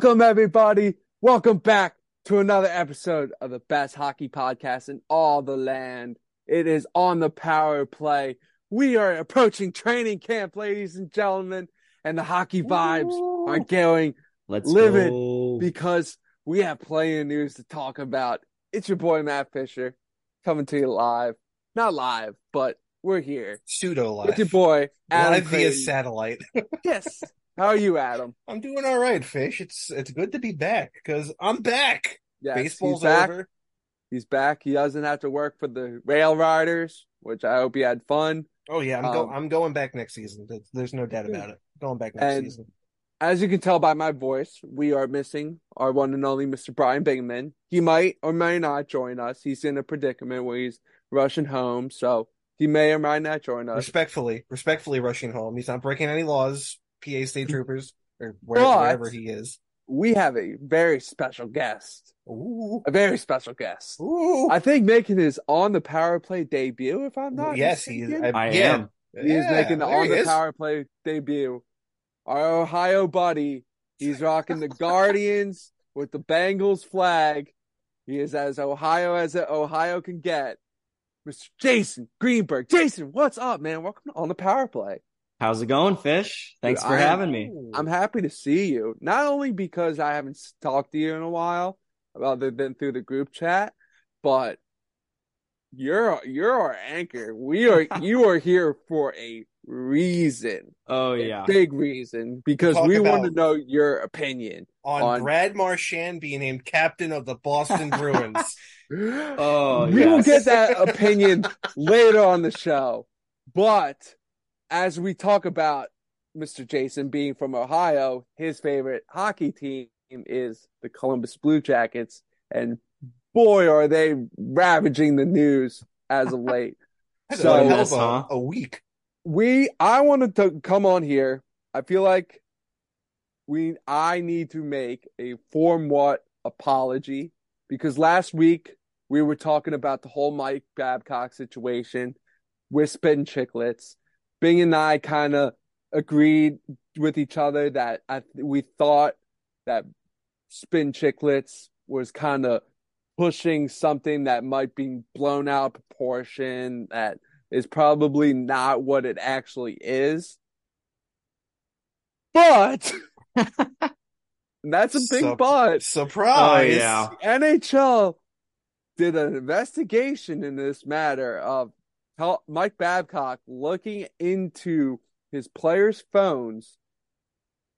Welcome, everybody. Welcome back to another episode of the best hockey podcast in all the land. It is on the power play. We are approaching training camp, ladies and gentlemen, and the hockey vibes are going Let's livid go. because we have plenty of news to talk about. It's your boy, Matt Fisher, coming to you live. Not live, but we're here. Pseudo live. It's your boy, Adam live via Creighton. satellite. Yes. How are you, Adam? I'm doing all right, Fish. It's it's good to be back because I'm back. Yes, Baseball's he's back. over. He's back. He doesn't have to work for the Rail Riders, which I hope he had fun. Oh yeah, I'm go Um, I'm going back next season. There's, no doubt about it. Going back next season. As you can tell by my voice, we are missing our one and only Mr. Brian Bingman. He might or may not join us. He's in a predicament where he's rushing home, so he may or might not join us. Respectfully, respectfully rushing home. He's not breaking any laws. PA state troopers or where, wherever he is. We have a very special guest. Ooh, A very special guest. ooh. I think making his on the power play debut, if I'm not yes, he is. mistaken. I yeah, am. He is making the on the is. power play debut. Our Ohio buddy, he's rocking the Guardians with the Bengals flag. He is as Ohio as Ohio can get. Mr. Jason Greenberg. Jason, what's up, man? Welcome on the power play. How's it going, Fish? Thanks Dude, for I am- having me. I'm happy to see you. Not only because I haven't talked to you in a while, other than through the group chat, but you're you're our anchor. We are you are here for a reason. Oh a yeah. big reason because Talk we want to know your opinion. on, on- Brad Marchand being named captain of the Boston Bruins. Oh we will get that opinion later on the show. But as we talk about Mr. Jason being from Ohio, his favorite hockey team is the Columbus Blue Jackets. And boy, are they ravaging the news as of late. Had a So- Mess, a, huh? a week. we I wanted to come on here. I feel like we I need to make a form what apology because last week we were talking about the whole Mike Babcock situation with Spin Chicklets. Bing and I kind of agreed with each other that I, we thought that Spin Chicklets was kind of pushing something that might be blown out of proportion that is probably not what it actually is. But that's a big Sup- but. Surprise! Oh, yeah. NHL did an investigation in this matter of how Mike Babcock looking into his players' phones,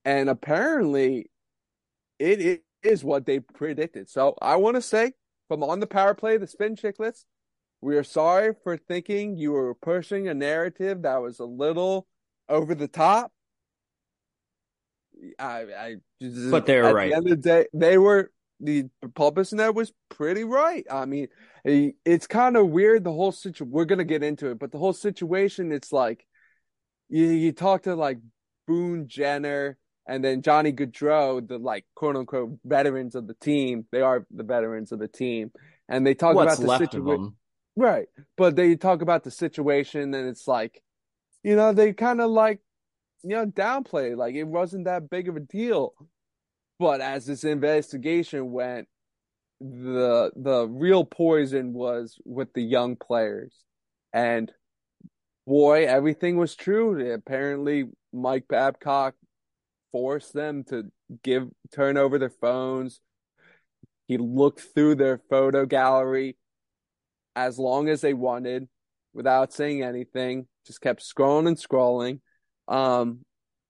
and apparently it is what they predicted. So I want to say from on the power play, the spin chicklets, we are sorry for thinking you were pushing a narrative that was a little over the top. I, I just, But they were at right. the end of the day, they were the publicist there was pretty right. I mean, it's kind of weird the whole situation. We're gonna get into it, but the whole situation, it's like you you talk to like Boone Jenner and then Johnny Gaudreau, the like quote unquote veterans of the team. They are the veterans of the team, and they talk What's about the situation. Right. But they talk about the situation and it's like, you know, they kind of like, you know, downplay it. Like it wasn't that big of a deal. But as this investigation went, the the real poison was with the young players. And boy, everything was true. Apparently Mike Babcock forced them to give turn over their phones. He looked through their photo gallery as long as they wanted without saying anything, just kept scrolling and scrolling. Um,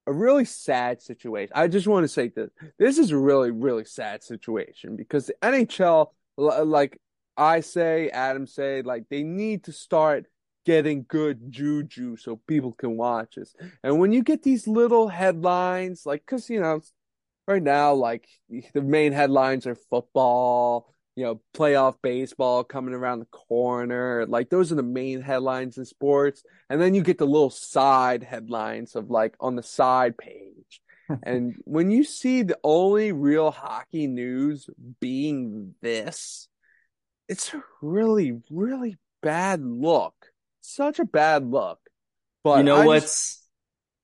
a really sad situation. I just want to say that this is a really, really sad situation because the NHL, like I say, Adam say, like they need to start getting good juju so people can watch us. And when you get these little headlines, like, cause you know, right now, like the main headlines are football, you know, playoff baseball coming around the corner. Like those are the main headlines in sports. And then you get the little side headlines of like on the side page. and when you see the only real hockey news being this, it's a really, really bad look. Such a bad look. But you know I what's just,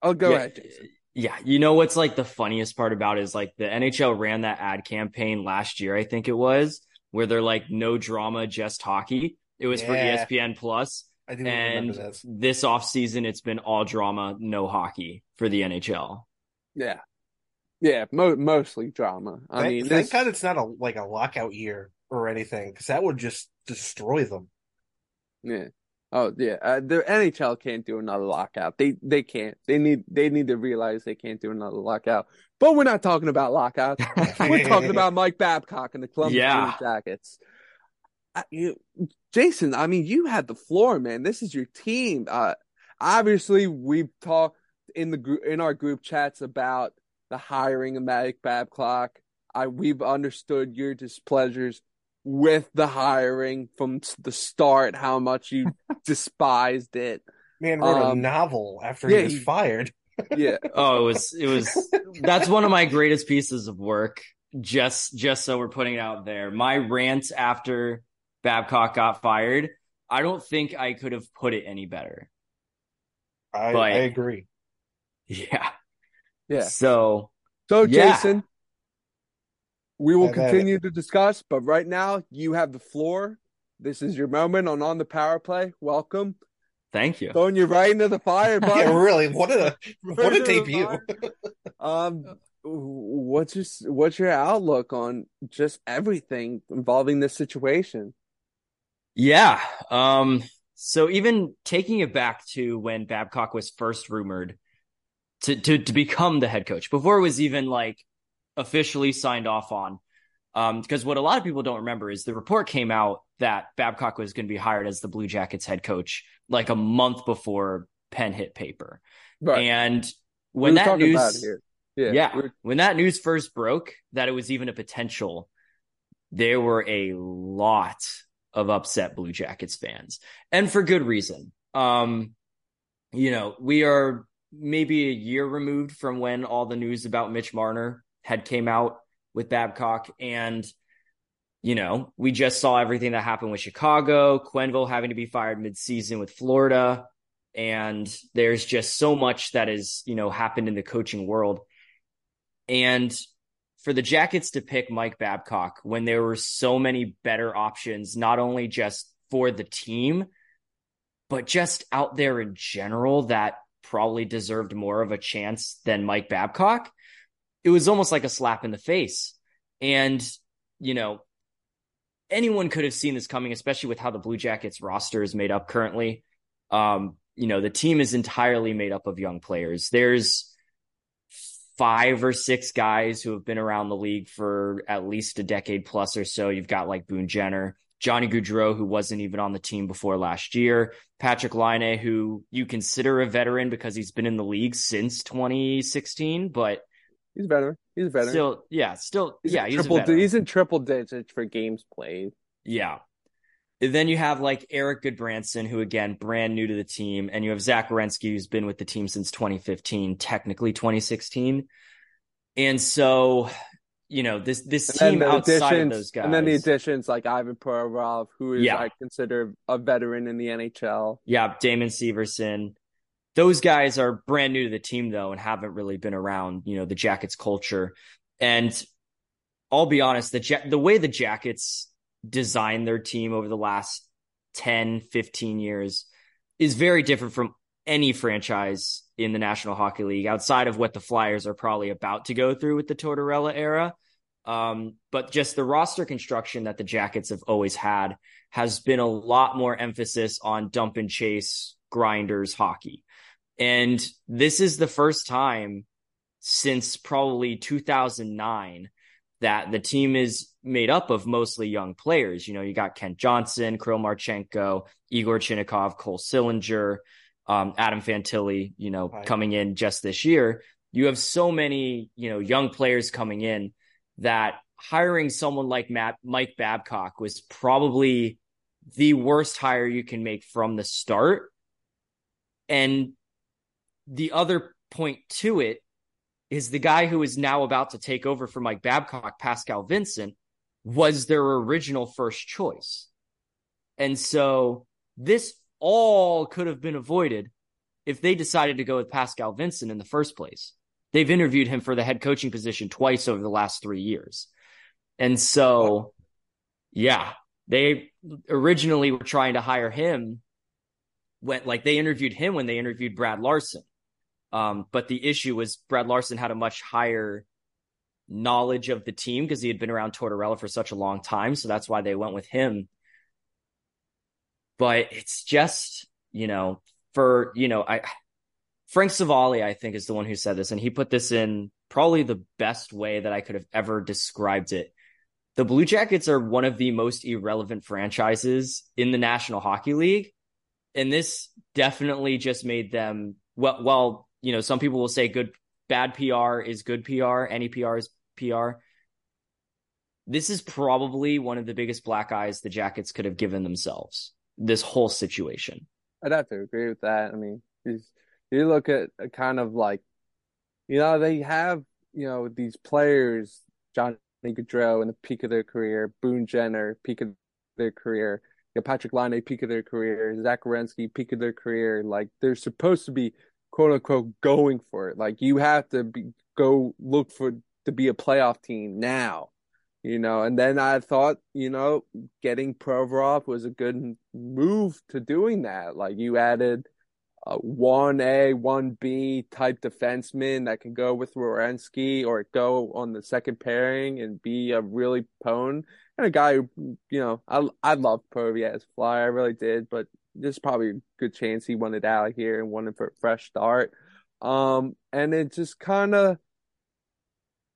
oh, go yeah, ahead, Jason. Yeah, you know what's like the funniest part about it is like the NHL ran that ad campaign last year, I think it was, where they're like no drama, just hockey. It was Yeah. for ESPN Plus, I do and remember this. this offseason it's been all drama, no hockey for the NHL. Yeah, yeah, mo- mostly drama. I Thank, mean, thank this, God it's not a like a lockout year or anything, because that would just destroy them. yeah. Oh yeah, uh, the NHL can't do another lockout. They they can't. They need they need to realize they can't do another lockout. But we're not talking about lockouts. We're talking about Mike Babcock and the Columbus Yeah. Blue Jackets. I, you, Jason, I mean, you had the floor, man. This is your team. Uh, obviously, we've talked in the group in our group chats about the hiring of Mike Babcock. I we've understood your displeasures with the hiring from the start, how much you despised it. Man wrote a Um, novel after yeah, he was he- fired. Yeah, Oh, it was it was that's one of my greatest pieces of work. Just just so we're putting it out there. My rant after Babcock got fired, I don't think I could have put it any better. I, But- I agree. Yeah. yeah. So So, Yeah. Jason, we will Have continue to discuss, but right now you have the floor. This is your moment on on the power play. Welcome, thank you. throwing you right into the fire, Yeah, really. What a what a into debut. Um, what's your what's your outlook on just everything involving this situation? Yeah. Um, so even taking it back to when Babcock was first rumored to, to, to become the head coach before it was even like officially signed off on. Um, because what a lot of people don't remember is the report came out that Babcock was going to be hired as the Blue Jackets head coach like a month before pen hit paper. Right. And when were that news. Yeah. yeah, when that news first broke that it was even a potential, there were a lot of upset Blue Jackets fans, and for good reason. Um, you know, we are maybe a year removed from when all the news about Mitch Marner had came out with Babcock, and you know, we just saw everything that happened with Chicago, Quenneville having to be fired midseason with Florida, and there's just so much that has you know happened in the coaching world. And for the Jackets to pick Mike Babcock when there were so many better options, not only just for the team, but just out there in general that probably deserved more of a chance than Mike Babcock, it was almost like a slap in the face. And, you know, anyone could have seen this coming, especially with how the Blue Jackets roster is made up currently. Um, you know, the team is entirely made up of young players. There's five or six guys who have been around the league for at least a decade plus or so. You've got like Boone Jenner, Johnny Gaudreau, who wasn't even on the team before last year, Patrick Laine, who you consider a veteran because he's been in the league since 2016, but He's a veteran. He's a veteran. still, yeah, still, He's yeah, he's triple. he's in triple digits for games played. Yeah. Then you have like Eric Gudbranson, who again, brand new to the team, and you have Zach Werenski, who's been with the team since 2015, technically 2016. And so, you know, this this team the outside of those guys. and then the additions like Ivan Provorov, who is Yeah. I consider a veteran in the NHL. yeah, Damon Severson. Those guys are brand new to the team though, and haven't really been around, you know, the Jackets culture. And I'll be honest, the ja- the way the Jackets designed their team over the last 10, 15 years is very different from any franchise in the National Hockey League outside of what the Flyers are probably about to go through with the Tortorella era. Um, but just the roster construction that the Jackets have always had has been a lot more emphasis on dump and chase grinders hockey. And this is the first time since probably 2009 that the team is made up of mostly young players. You know, you got Kent Johnson, Kirill Marchenko, Igor Chinakhov, Cole Sillinger, um, Adam Fantilli, you know, Right. coming in just this year. You have so many, you know, young players coming in that hiring someone like Matt, Mike Babcock was probably the worst hire you can make from the start. And the other point to it is the guy who is now about to take over for Mike Babcock, Pascal Vincent, was their original first choice. And so this all could have been avoided if they decided to go with Pascal Vincent in the first place. they've interviewed him for the head coaching position twice over the last three years. And so, yeah, they originally were trying to hire him when, like, they interviewed him when they interviewed Brad Larsen. Um, but the issue was Brad Larsen had a much higher knowledge of the team because he had been around Tortorella for such a long time. So that's why they went with him. But it's just, you know, for, you know, I, Frank Seravalli, I think, is the one who said this, and he put this in probably the best way that I could have ever described it. The Blue Jackets are one of the most irrelevant franchises in the National Hockey League. And this definitely just made them well, well, you know, some people will say good bad PR is good PR, any PR is PR. This is probably one of the biggest black eyes the Jackets could have given themselves. This whole situation. I'd have to agree with that. I mean, you look at a kind of like, you know, they have, you know, these players, Johnny Gaudreau in the peak of their career, Boone Jenner, peak of their career, you know, Patrik Laine, peak of their career, Zach Werenski, peak of their career. Like they're supposed to be quote unquote going for it. Like you have to be go look for to be a playoff team now, you know. And then I thought, you know, getting Provorov was a good move to doing that. Like you added a one A, one B type defenseman that can go with Werenski or go on the second pairing and be a really pone and a guy who, you know, I I love Povey as flyer, I really did, but there's probably a good chance he wanted out of here and wanted for a fresh start. Um, and it just kind of,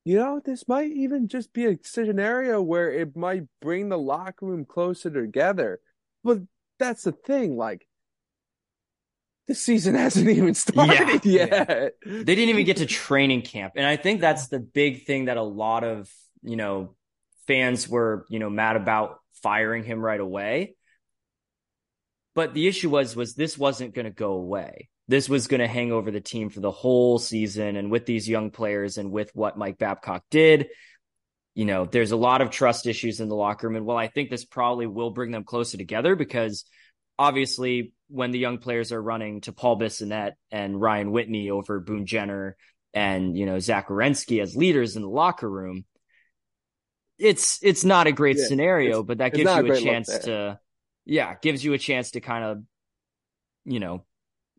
you know, this might even just be a scenario where it might bring the locker room closer together. But that's the thing, like the season hasn't even started yeah. yet. They didn't even get to training camp. And I think that's the big thing that a lot of, you know, fans were, you know, mad about firing him right away. But the issue was was this wasn't going to go away. This was going to hang over the team for the whole season. And with these young players and with what Mike Babcock did, you know, there's a lot of trust issues in the locker room. And well I think this probably will bring them closer together because obviously when the young players are running to Paul Bissonnette and Ryan Whitney over Boone Jenner and you know Zach Werenski as leaders in the locker room, it's it's not a great yeah, scenario, but that gives you a, a chance to yeah, gives you a chance to kind of you know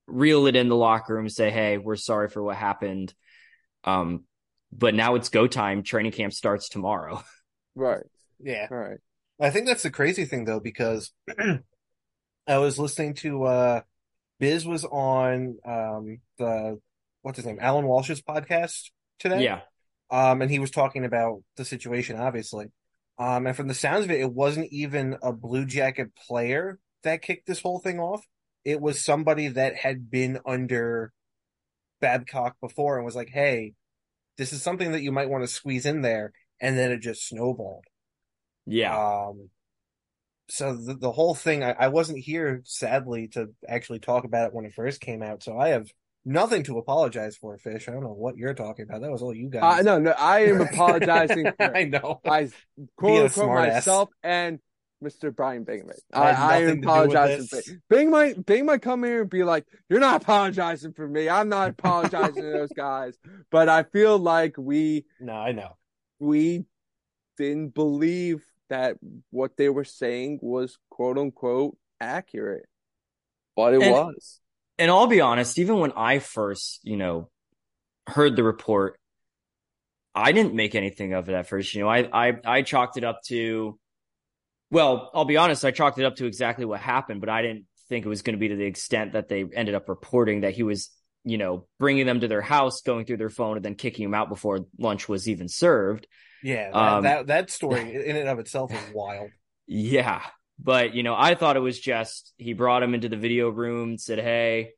reel it in the locker room, say, hey, we're sorry for what happened. Um, but now it's go time. Training camp starts tomorrow. Right. Yeah. Right. I think that's the crazy thing though, because I was listening to uh Biz was on um the what's his name Alan Walsh's podcast today. Yeah. Um, and he was talking about the situation, obviously. Um, and from the sounds of it, it wasn't even a Blue Jacket player that kicked this whole thing off. It was somebody that had been under Babcock before and was like, "Hey, this is something that you might want to squeeze in there," and then it just snowballed. Yeah. Um, so the, the whole thing, I, I wasn't here, sadly, to actually talk about it when it first came out. So I have nothing to apologize for, Fish. I don't know what you're talking about. That was all you guys. Uh, no, no, I am apologizing. For, I know. I quote unquote myself ass. and Mr. Brian Bingman. I, I, I am apologizing. Bing might Bing might come here and be like, "You're not apologizing for me. I'm not apologizing to those guys." But I feel like we. No, I know. We didn't believe that what they were saying was quote unquote accurate, but it and, was. And I'll be honest, even when I first, you know, heard the report, I didn't make anything of it at first. You know, I I I chalked it up to well, I'll be honest, I chalked it up to exactly what happened, but I didn't think it was going to be to the extent that they ended up reporting that he was, you know, bringing them to their house, going through their phone, and then kicking them out before lunch was even served. Yeah, that, um, that, that story in and of itself is wild. Yeah, but you know, I thought it was just he brought him into the video room, said, "Hey,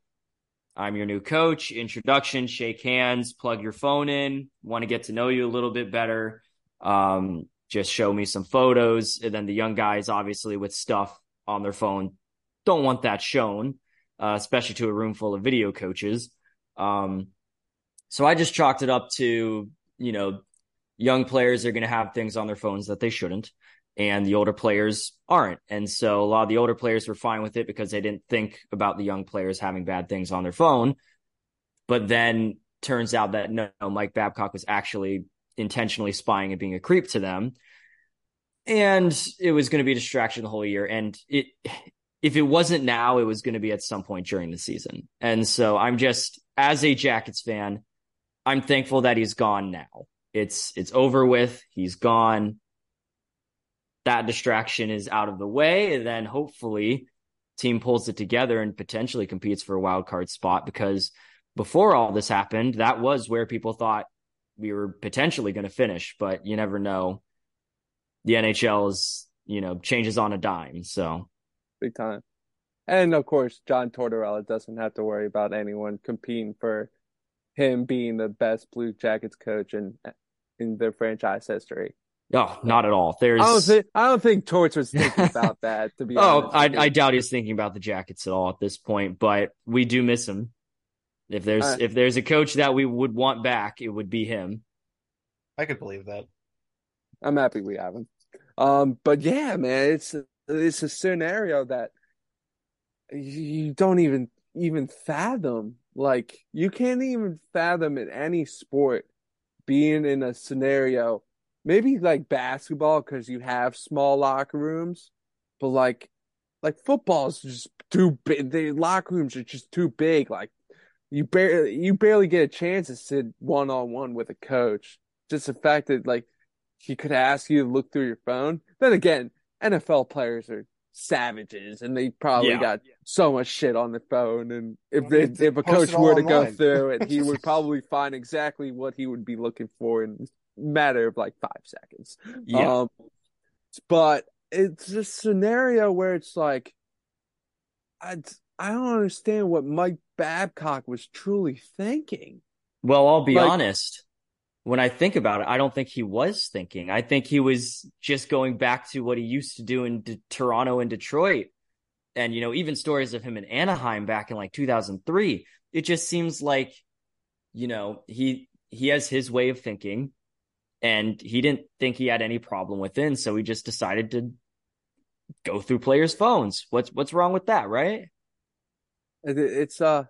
I'm your new coach. Introduction, shake hands, plug your phone in. Want to get to know you a little bit better. Um, just show me some photos." And then the young guys, obviously, with stuff on their phone, don't want that shown, uh, especially to a room full of video coaches. Um, so I just chalked it up to you know young players are going to have things on their phones that they shouldn't and the older players aren't. And so a lot of the older players were fine with it because they didn't think about the young players having bad things on their phone. But then turns out that no, Mike Babcock was actually intentionally spying and being a creep to them. And it was going to be a distraction the whole year. And it, if it wasn't now, it was going to be at some point during the season. And so I'm just, as a Jackets fan, I'm thankful that he's gone now. It's, it's over with. He's gone. That distraction is out of the way. And then hopefully team pulls it together and potentially competes for a wild card spot because before all this happened, that was where people thought we were potentially going to finish, but you never know. The NHL is, you know, changes on a dime. So big time. And of course, John Tortorella doesn't have to worry about anyone competing for him being the best Blue Jackets coach in in their franchise history. Oh, not at all. There's I don't think I don't think Torts was thinking about that to be oh, I, I doubt he's thinking about the Jackets at all at this point, but we do miss him. If there's uh, if there's a coach that we would want back, it would be him. I could believe that. I'm happy we have him. Um, but yeah, man, it's it's a scenario that you don't even even fathom. Like you can't even fathom in any sport being in a scenario, maybe like basketball because you have small locker rooms, but like like football is just too big. The locker rooms are just too big. Like you barely you barely get a chance to sit one on one with a coach. Just the fact that like he could ask you to look through your phone. Then again, NFL players are savages and they probably yeah. got so much shit on their phone and if they, if a coach were to online. go through it he would probably find exactly what he would be looking for in a matter of like five seconds yeah. Um, but it's a scenario where it's like I, I don't understand what Mike Babcock was truly thinking. Well, I'll be like, honest. When I think about it, I don't think he was thinking. I think he was just going back to what he used to do in D- Toronto and Detroit. And, you know, even stories of him in Anaheim back in like 2003. It just seems like, you know, he, he has his way of thinking and he didn't think he had any problem within. So he just decided to go through players' phones. What's, what's wrong with that? Right. It's uh,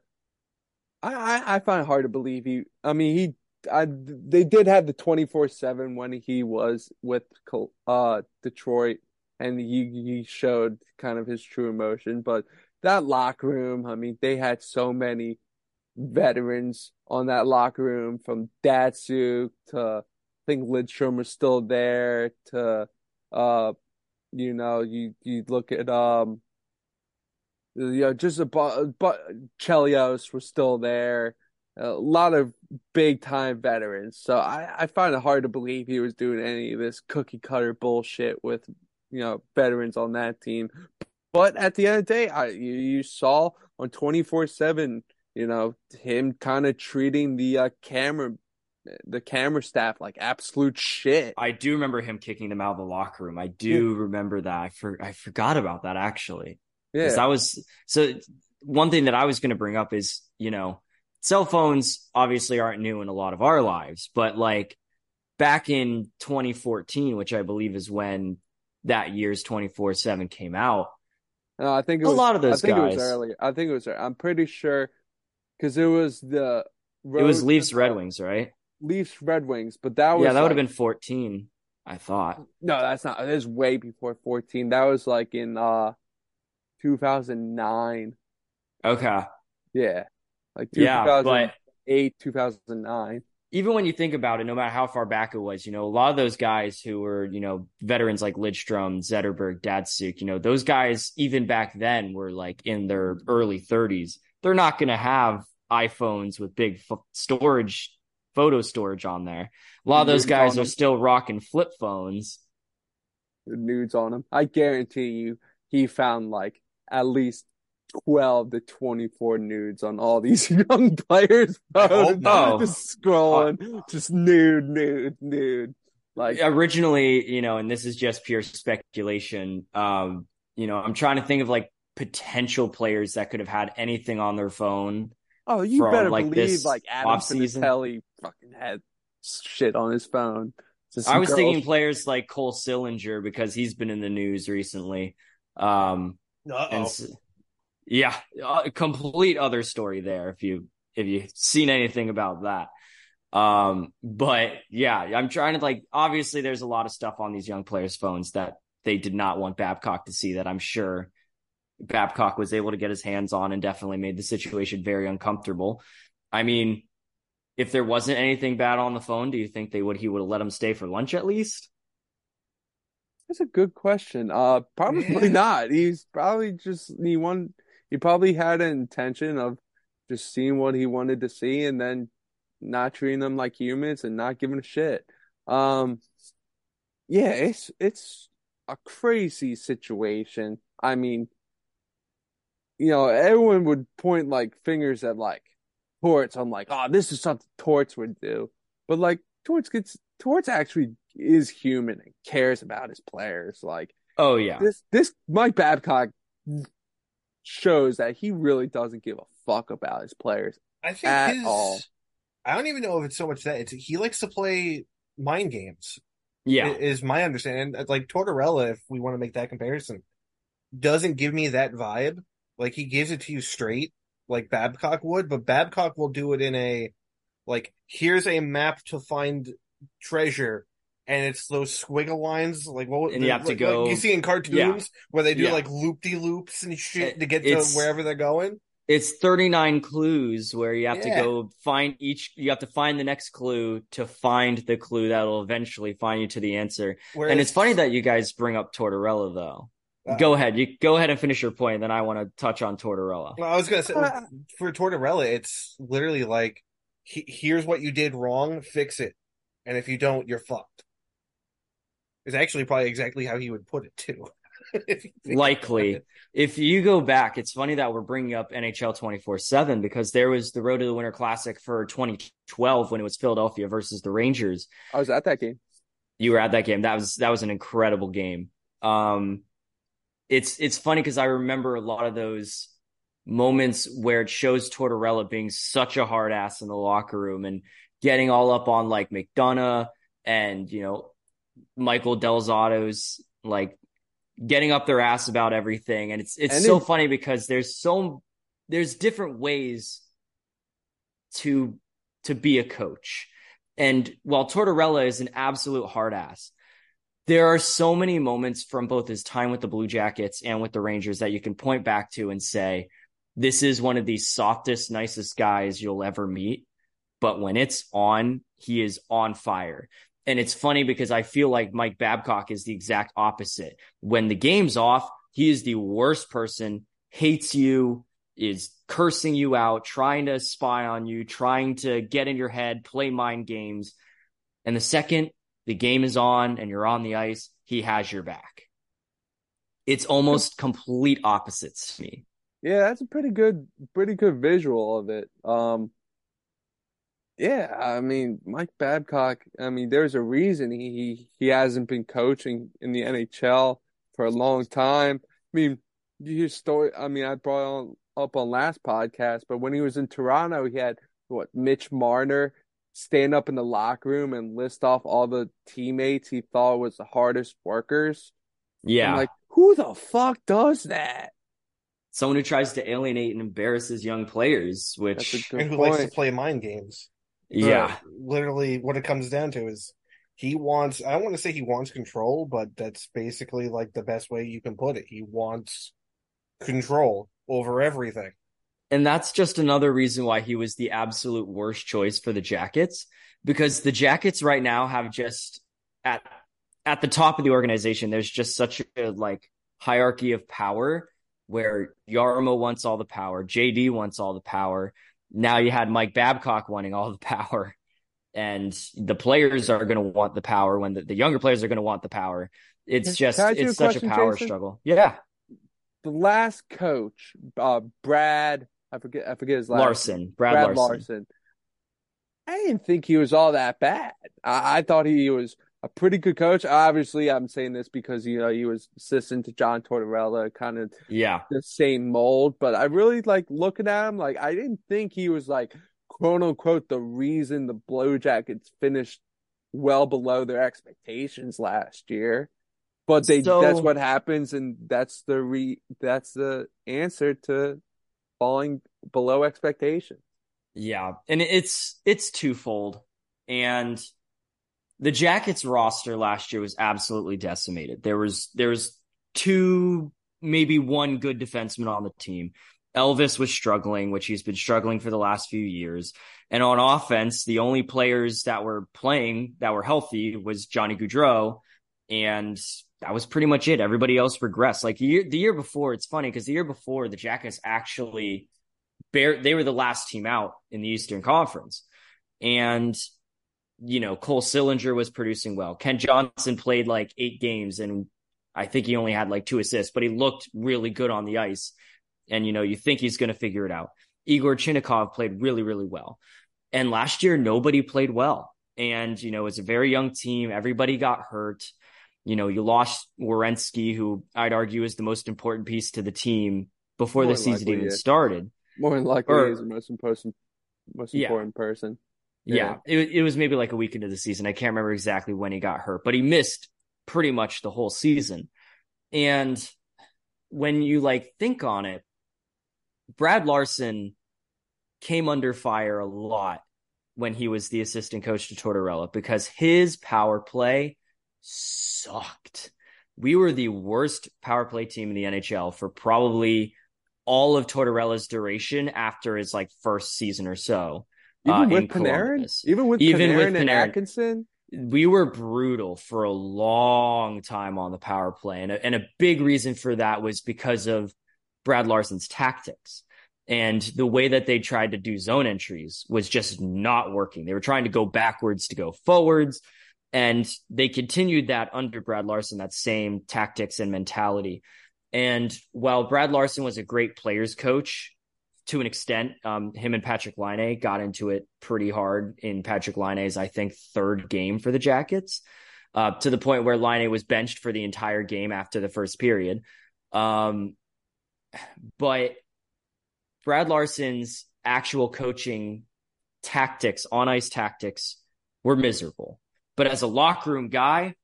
I I find it hard to believe he. I mean, he. I, they did have the twenty four seven when he was with uh Detroit, and he he showed kind of his true emotion. But that locker room, I mean, they had so many veterans on that locker room from Datsyuk to think Lidstrom was still there to uh you know you you look at um you know, just a but Chelios was still there. A lot of big time veterans. So I, I find it hard to believe he was doing any of this cookie cutter bullshit with, you know, veterans on that team. But at the end of the day, I you, you saw on 24 7, you know, him kind of treating the uh, camera the camera staff like absolute shit. I do remember him kicking them out of the locker room. I do yeah. remember that. I for, I forgot about that actually. Yeah. That was so one thing that I was going to bring up is, you know, cell phones obviously aren't new in a lot of our lives, but like back in 2014, which I believe is when that year's 24 7 came out. No, I think a was, lot of those I think guys. It was earlier. I think it was. I'm pretty sure because it was the. it was Leafs Red Wings, right? Leafs Red Wings, but that was yeah, that like, would have been 14. I thought. No, that's not. It was way before 14. That was like in uh 2009. Okay. Yeah. Like yeah, but 2009. Even when you think about it, no matter how far back it was, you know, a lot of those guys who were, you know, veterans like Lidstrom, Zetterberg, Datsyuk, you know, those guys, even back then, were like in their early 30s. They're not going to have iPhones with big f- storage, photo storage on there. A lot of those guys are still rocking flip phones. The nudes on them. I guarantee you, he found like at least 12 to 24 nudes on all these young players. Oh, no. Just scrolling, uh, just nude, nude, nude. Like originally, you know, and this is just pure speculation. Um, you know, I'm trying to think of like potential players that could have had anything on their phone. Oh, you from, better like, believe like Adam Vinatieri fucking had shit on his phone. I was girls. thinking players like Cole Sillinger because he's been in the news recently. Um, Uh-oh. and yeah, a complete other story there. If you if you've seen anything about that. Um, but yeah, I'm trying to like, obviously there's a lot of stuff on these young players' phones that they did not want Babcock to see that I'm sure Babcock was able to get his hands on and definitely made the situation very uncomfortable. I mean, if there wasn't anything bad on the phone, do you think they would he would have let him stay for lunch at least? That's a good question. Uh, probably not. He's probably just he won. He probably had an intention of just seeing what he wanted to see, and then not treating them like humans and not giving a shit. Um, yeah, it's it's a crazy situation. I mean, you know, everyone would point like fingers at like Torts. I'm like, oh, this is something Torts would do, but like Torts gets Torts actually is human and cares about his players. Like Oh yeah. this this Mike Babcock shows that he really doesn't give a fuck about his players. I think At his, all. I don't even know if it's so much that it's he likes to play mind games. Yeah. is my understanding. And, Like Tortorella, if we want to make that comparison, doesn't give me that vibe. Like he gives it to you straight, like Babcock would, but Babcock will do it in a like here's a map to find treasure. And it's those squiggle lines, like what And you have to go- like you see in cartoons where they do Yeah. like loop de loops and shit It- to get to wherever they're going. It's 39 clues where you have Yeah. to go find each you have to find the next clue to find the clue that'll eventually find you to the answer. Whereas, And it's funny that you guys bring up Tortorella though. Uh, go ahead. You go ahead and finish your point, then I want to touch on Tortorella. Well, I was gonna say Uh, for Tortorella, it's literally like, he, here's what you did wrong, fix it, and if you don't, you're fucked. Is actually probably exactly how he would put it too. If Likely. it. If you go back, it's funny that we're bringing up NHL 24/7 because there was the Road to the Winter Classic for 2012 when it was Philadelphia versus the Rangers. I was at that game. you were at that game. That was that was an incredible game. Um, it's it's funny because I remember a lot of those moments where it shows Tortorella being such a hard ass in the locker room and getting all up on like McDonagh and you know Michael Del Zotto's like getting up their ass about everything. And it's it's And so it- funny because there's so there's different ways to to be a coach. And while Tortorella is an absolute hard ass, there are so many moments from both his time with the Blue Jackets and with the Rangers that you can point back to and say, this is one of the softest, nicest guys you'll ever meet. But when it's on, he is on fire. And it's funny because I feel like Mike Babcock is the exact opposite. When the game's off, he is the worst person, hates you, is cursing you out, trying to spy on you, trying to get in your head, play mind games. And the second the game is on and you're on the ice, he has your back. It's almost complete opposites to me. Yeah, that's a pretty good, pretty good visual of it. Um, yeah, I mean, Mike Babcock, I mean, there's a reason he, he, he hasn't been coaching in the NHL for a long time. I mean, you hear story, I mean, I brought on up on last podcast, but when he was in Toronto, he had what, Mitch Marner stand up in the locker room and list off all the teammates he thought was the hardest workers. Yeah. I'm like, who the fuck does that? Someone who tries to alienate and embarrass his young players, That's a which, good and who likes to play mind games. yeah. But literally, what it comes down to is he wants. I don't want to say he wants control, but that's basically like the best way you can put it. He wants control over everything. And that's just another reason why he was the absolute worst choice for the Jackets because the Jackets right now have just at at the top of the organization there's just such a like hierarchy of power where Jarmo wants all the power, JD wants all the power. Now you had Mike Babcock wanting all the power and the players are going to want the power when the, the younger players are going to want the power. It's just can I ask you it's a such a power Jason? struggle. Yeah. the last coach, uh, Brad, I forget, I forget his last Larsen, Brad, Brad Larsen. Larsen. I didn't think he was all that bad. I, I thought he was a pretty good coach. Obviously, I'm saying this because you know he was assistant to John Tortorella, kind of Yeah. the same mold. But I really like looking at him. Like I didn't think he was like quote unquote the reason the Blue Jackets finished well below their expectations last year. But they So- that's what happens, and that's the re that's the answer to falling below expectations. Yeah, and it's it's twofold. And the Jackets roster last year was absolutely decimated. There was there was two, maybe one good defenseman on the team. Elvis was struggling, which he's been struggling for the last few years. And on offense, the only players that were playing that were healthy was Johnny Gaudreau And that was pretty much it. Everybody else regressed. Like the year, the year before, it's funny because the year before, the Jackets actually they were the last team out in the Eastern Conference. And, you know, Cole Sillinger was producing well. Kent Johnson played like eight games and I think he only had like two assists, but he looked really good on the ice. And, you know, you think he's going to figure it out. Igor Chinakhov played really, really well. And last year, nobody played well. And, you know, it's a very young team. Everybody got hurt. You know, you lost Werenski, who I'd argue is the most important piece to the team before More the season even yeah. started. More than likely, Or- he's the most important, most Yeah. important person. Yeah, it, it was maybe like a week into the season. I can't remember exactly when he got hurt, but he missed pretty much the whole season. And when you like think on it, Brad Larsen came under fire a lot when he was the assistant coach to Tortorella because his power play sucked. We were the worst power play team in the NHL for probably all of Tortorella's duration after his like first season or so. Even uh, with in Panarin, even with Even Panarin with and Atkinson, we were brutal for a long time on the power play. And a, and a big reason for that was because of Brad Larsen's tactics. And the way that they tried to do zone entries was just not working. They were trying to go backwards to go forwards. And they continued that under Brad Larsen, that same tactics and mentality. And while Brad Larsen was a great players coach to an extent, um, him and Patrick Laine got into it pretty hard in Patrick Laine's, I think, third game for the Jackets, uh, to the point where Laine was benched for the entire game after the first period. Um, but Brad Larsen's actual coaching tactics, on ice tactics, were miserable. But as a locker room guy,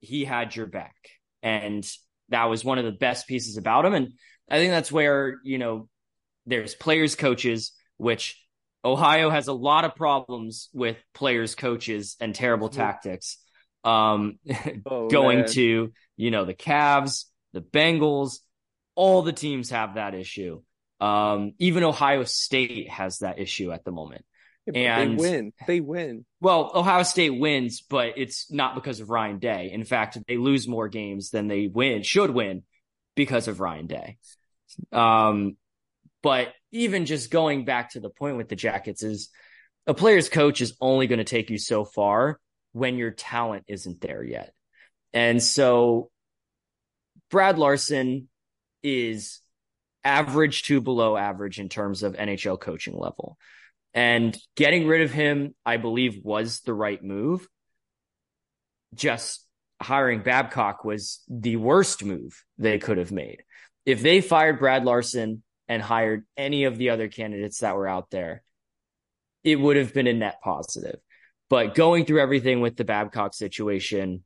he had your back. And that was one of the best pieces about him. And I think that's where, you know, there's players, coaches, which Ohio has a lot of problems with players, coaches, and terrible Mhm. tactics. Um, oh, going man. to, you know, the Cavs, the Bengals, all the teams have that issue. Um, even Ohio State has that issue at the moment. Yeah, and- they win. They win. Well, Ohio State wins, but it's not because of Ryan Day. In fact, they lose more games than they win, should win because of Ryan Day. Um, but even just going back to the point with the Jackets is a player's coach is only going to take you so far when your talent isn't there yet. And so Brad Larsen is average to below average in terms of NHL coaching level. And getting rid of him, I believe, was the right move. Just hiring Babcock was the worst move they could have made. If they fired Brad Larsen and hired any of the other candidates that were out there, it would have been a net positive. But going through everything with the Babcock situation,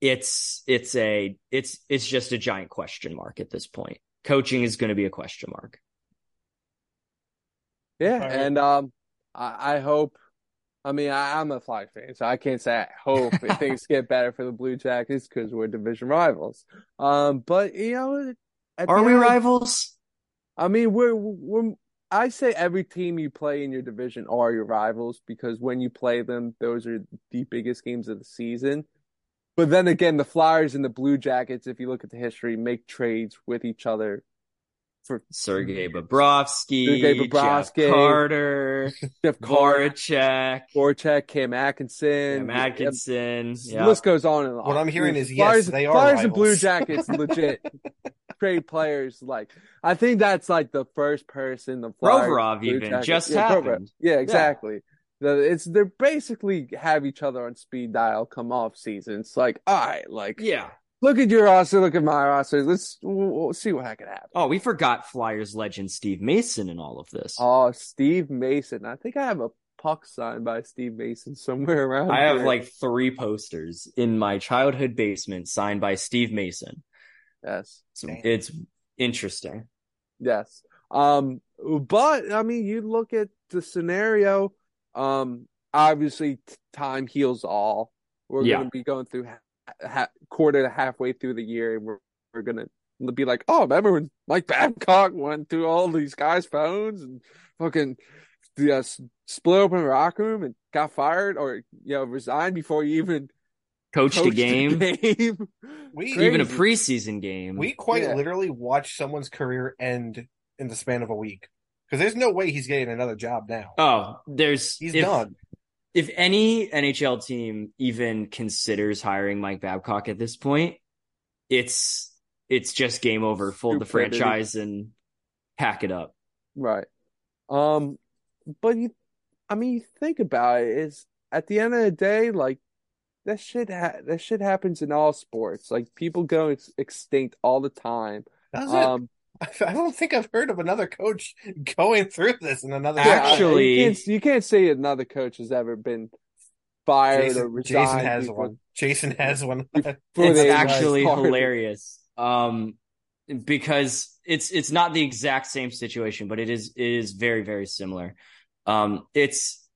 it's it's a it's it's just a giant question mark at this point. Coaching is going to be a question mark. Yeah, right. and um, I, I hope. I mean, I, I'm a Flyers fan, so I can't say I hope if things get better for the Blue Jackets because we're division rivals. Um, but you know, Are we rivals? I mean, we're we're. I say every team you play in your division are your rivals because when you play them, those are the biggest games of the season. But then again, the Flyers and the Blue Jackets, if you look at the history, make trades with each other for Sergei Bobrovsky, Sergei Jeff Carter, Jeff Carter, Voracek, Voracek, Cam Atkinson, Cam Atkinson. The list goes on and on. What I'm hearing Dude, is, yes, Flyers, they are Flyers and Blue. Jackets legit trade players. Like I think that's like the first person the Flyers, Provorov even Jackets- just yeah, Provorov. happened. Yeah, exactly. The, it's they're basically have each other on speed dial come off season. It's like all right, like Yeah. Look at your roster, look at my roster. Let's we'll, we'll see what I can happen. Oh, we forgot Flyers legend Steve Mason in all of this. Oh, Steve Mason. I think I have a puck signed by Steve Mason somewhere around. I have like three posters in my childhood basement signed by Steve Mason. yes. So it's interesting. Yes. Um, but I mean, you look at the scenario. Um, obviously, time heals all. We're Yeah. going to be going through ha- ha- quarter to halfway through the year. And we're we're going to be like, oh, remember when Mike Babcock went through all these guys' phones and fucking the uh, split open the locker room and got fired or you know resigned before he even Coached a coached game, game. We- even a preseason game. We quite Yeah. literally watched someone's career end in the span of a week. Because there's no way he's getting another job now. oh, there's He's if, done. If any NHL team even considers hiring Mike Babcock at this point, it's it's just game over. Fold the Stupidity. franchise and pack it up. Right. Um, but you, I mean, you think about it, is at the end of the day, like that shit, ha that shit happens in all sports. Like people go ex extinct all the time. Does it? Um, I don't think I've heard of another coach going through this in another yeah, Actually- you can't, you can't say another coach has ever been fired or Jason, resigned Jason has before- one. Jason has one. it's actually hilarious. Um, because it's it's not the exact same situation, but it is it is very very similar. Um, it's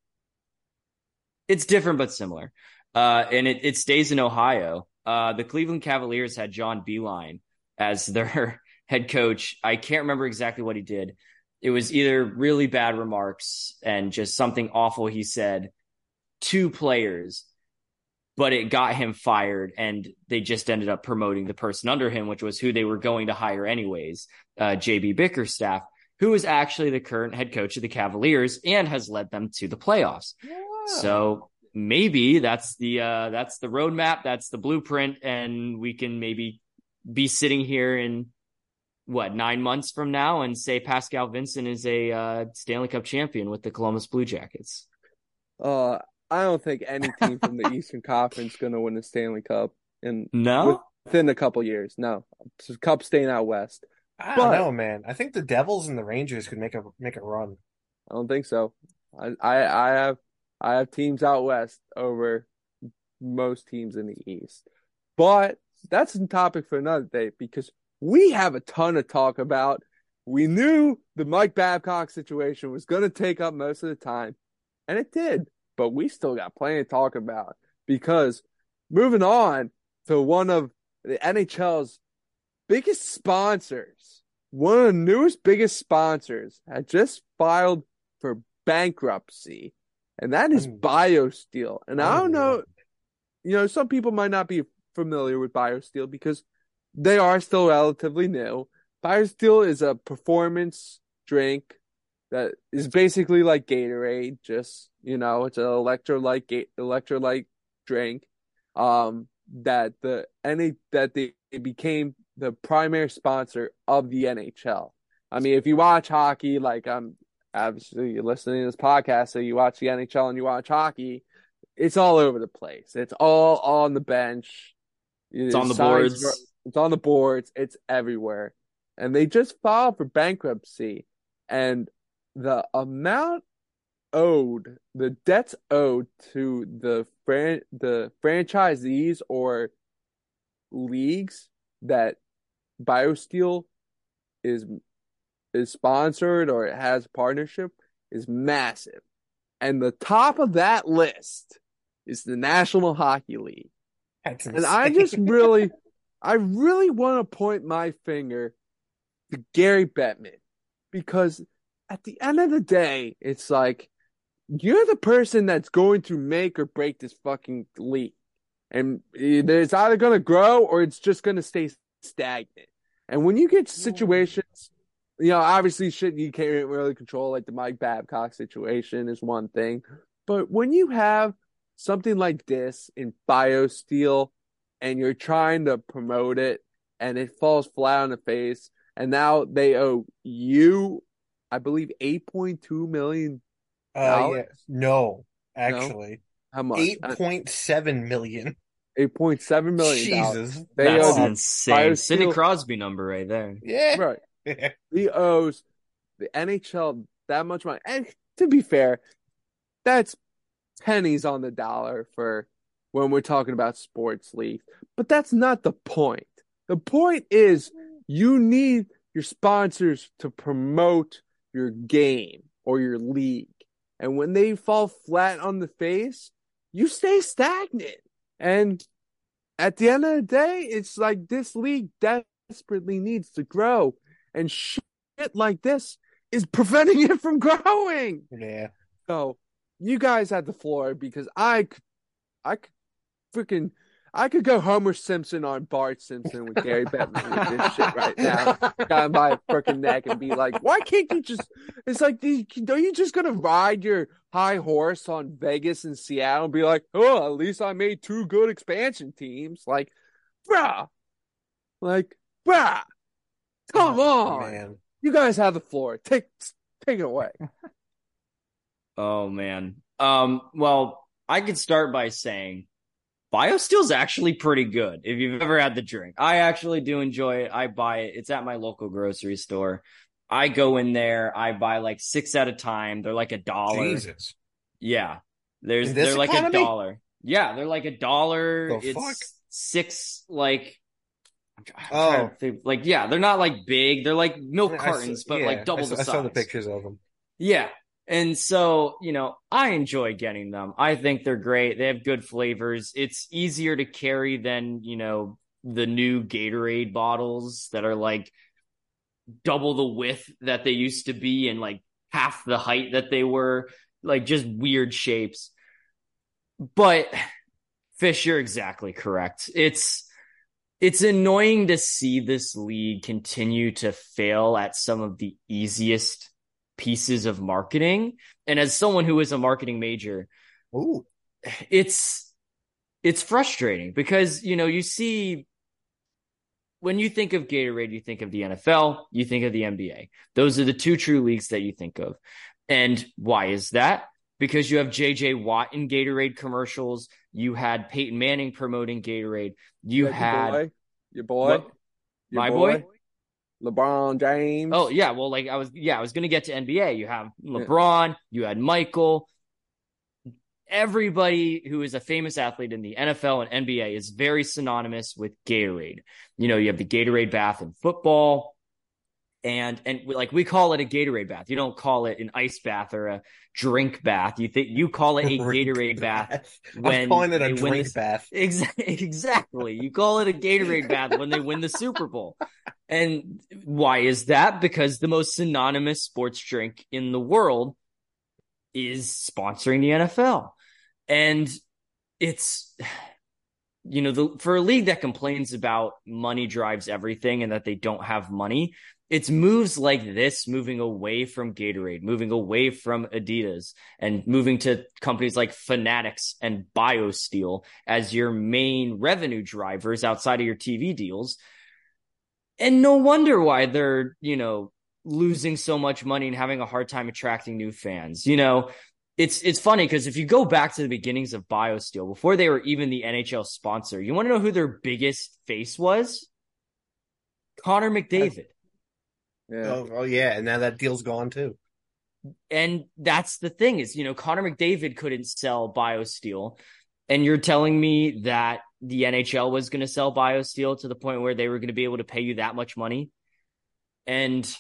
it's different but similar. Uh, and it it stays in Ohio. Uh, the Cleveland Cavaliers had John Beilein as their head coach. I can't remember exactly what he did. It was either really bad remarks and just something awful he said to players but it got him fired and they just ended up promoting the person under him which was who they were going to hire anyways uh, jb bickerstaff who is actually the current head coach of the cavaliers and has led them to the playoffs so maybe that's the uh, that's the roadmap that's the blueprint and we can maybe be sitting here in what nine months from now and say pascal vincent is a uh, stanley cup champion with the columbus blue jackets Uh, I don't think any team from the Eastern Conference is going to win the Stanley Cup in no within a couple years. No, It's a Cup staying out west. I don't But- know, man. I think the Devils and the Rangers could make a make a run. I don't think so. I, I, I have, I have teams out west over most teams in the East, but that's a topic for another day because we have a ton to talk about. We knew the Mike Babcock situation was going to take up most of the time, and it did. But we still got plenty to talk about because moving on to one of the NHL's biggest sponsors, one of the newest biggest sponsors, had just filed for bankruptcy, and that is Mm. BioSteel. And I don't know, you know, some people might not be familiar with BioSteel because they are still relatively new. BioSteel is a performance drink that is basically like Gatorade, just you know, it's an electrolyte ga- electrolyte drink. Um, that the any that they became the primary sponsor of the NHL. I mean, if you watch hockey, like I'm obviously you're listening to this podcast, so you watch the NHL and you watch hockey, it's all over the place. It's all on the bench. it's on the boards It's on the boards. It's everywhere. And they just filed for bankruptcy. And the amount owed, the debts owed to the fran- the franchisees or leagues that BioSteel is is sponsored or it has partnership is massive. And the top of that list is the National Hockey League. And I just really, I really want to point my finger to Gary Bettman because at the end of the day, it's like you're the person that's going to make or break this fucking league. And it's either going to grow or it's just going to stay stagnant. And when you get situations, you know, obviously shit you can't really control, like the Mike Babcock situation is one thing. But when you have something like this in BioSteel and you're trying to promote it and it falls flat on the face, and now they owe you, I believe, 8.2 million. Uh, yeah. dollars? No, actually, How much? eight point seven million. 8.7 million. Jesus, They that's insane BioSteel- sidney crosby number right there yeah. Right. He owes the NHL that much money. And to be fair, that's pennies on the dollar for when we're talking about sports league. But that's not the point. The point is you need your sponsors to promote your game or your league. And when they fall flat on the face, you stay stagnant. And at the end of the day, it's like this league desperately needs to grow. And shit like this is preventing it from growing. Yeah. So you guys had the floor because I I could freaking I could go Homer Simpson on Bart Simpson with Gary Bettman with this shit right now, down my freaking neck, and be like, why can't you just? It's like, are you just gonna ride your high horse on Vegas and Seattle and be like, oh, at least I made two good expansion teams? Like, bruh, like, bruh, come Oh, on, man. you guys have the floor. Take take it away. Oh man. Um, well, I could start by saying BioSteel's actually pretty good if you've ever had the drink. I actually do enjoy it. I buy it. It's at my local grocery store. I go in there, I buy like six at a time. They're like a dollar. Jesus. Yeah. There's they're like economy? a dollar. Yeah, they're like a dollar. The it's fuck? six like I'm Oh. like yeah, they're not like big. They're like milk I saw- cartons, but yeah, like double I saw, the size. I saw the pictures of them. Yeah. And so, you know, I enjoy getting them. I think they're great. They have good flavors. It's easier to carry than, you know, the new Gatorade bottles that are like double the width that they used to be and like half the height that they were, like just weird shapes. But Fish, you're exactly correct. It's it's annoying to see this league continue to fail at some of the easiest pieces of marketing. And as someone who is a marketing major, Ooh. it's it's frustrating because you know you see when you think of Gatorade, you think of the NFL, you think of the NBA. Those are the two true leagues that you think of. And why is that? Because you have JJ Watt in Gatorade commercials, you had Peyton Manning promoting Gatorade, you Your had boy, your boy, What? your my boy? LeBron James. Oh yeah, well, like I was, yeah, I was gonna get to NBA. You have LeBron, you had Michael. Everybody who is a famous athlete in the NFL and NBA is very synonymous with Gatorade. You know, you have the Gatorade bath in football, and and like we call it a Gatorade bath. You don't call it an ice bath or a drink bath. You think you call it a Gatorade bath when I'm calling it they a win drink bath. Exactly. Exactly. You call it a Gatorade bath when they win the Super Bowl. And why is that? Because the most synonymous sports drink in the world is sponsoring the NFL. And it's, you know, the, for a league that complains about money drives everything and that they don't have money, it's moves like this moving away from Gatorade, moving away from Adidas and moving to companies like Fanatics and BioSteel as your main revenue drivers outside of your TV deals. And no wonder why they're, you know, losing so much money and having a hard time attracting new fans. You know, it's it's funny because if you go back to the beginnings of BioSteel, before they were even the NHL sponsor, you want to know who their biggest face was? Connor McDavid. Yeah. Oh, oh yeah, and now that deal's gone too. And that's the thing is, you know, Connor McDavid couldn't sell BioSteel. And you're telling me that the NHL was going to sell BioSteel to the point where they were going to be able to pay you that much money? And,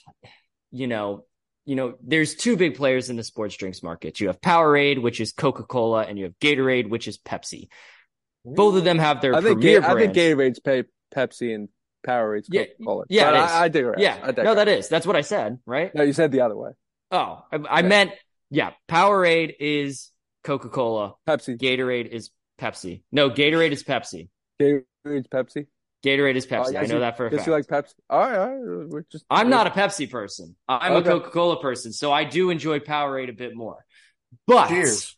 you know, you know, there's two big players in the sports drinks market. You have Powerade, which is Coca-Cola, and you have Gatorade, which is Pepsi. Both of them have their I think premier Ga- I think. Gatorade's pay Pepsi and Powerade's Yeah, Coca Cola. yeah, but I. I digress. Yeah, I digress. no, that is. That's what I said, right? No, you said the other way. Oh, I, I Yeah. meant, yeah, Powerade is Coca-Cola. Pepsi. Gatorade is Pepsi. No, Gatorade is Pepsi. Gatorade's Pepsi. Gatorade is Oh, Pepsi. I know you- that for a fact. you like Pepsi. All right, all right. We're just. I'm not a Pepsi person. I'm Okay. a Coca-Cola person, so I do enjoy Powerade a bit more. But Cheers.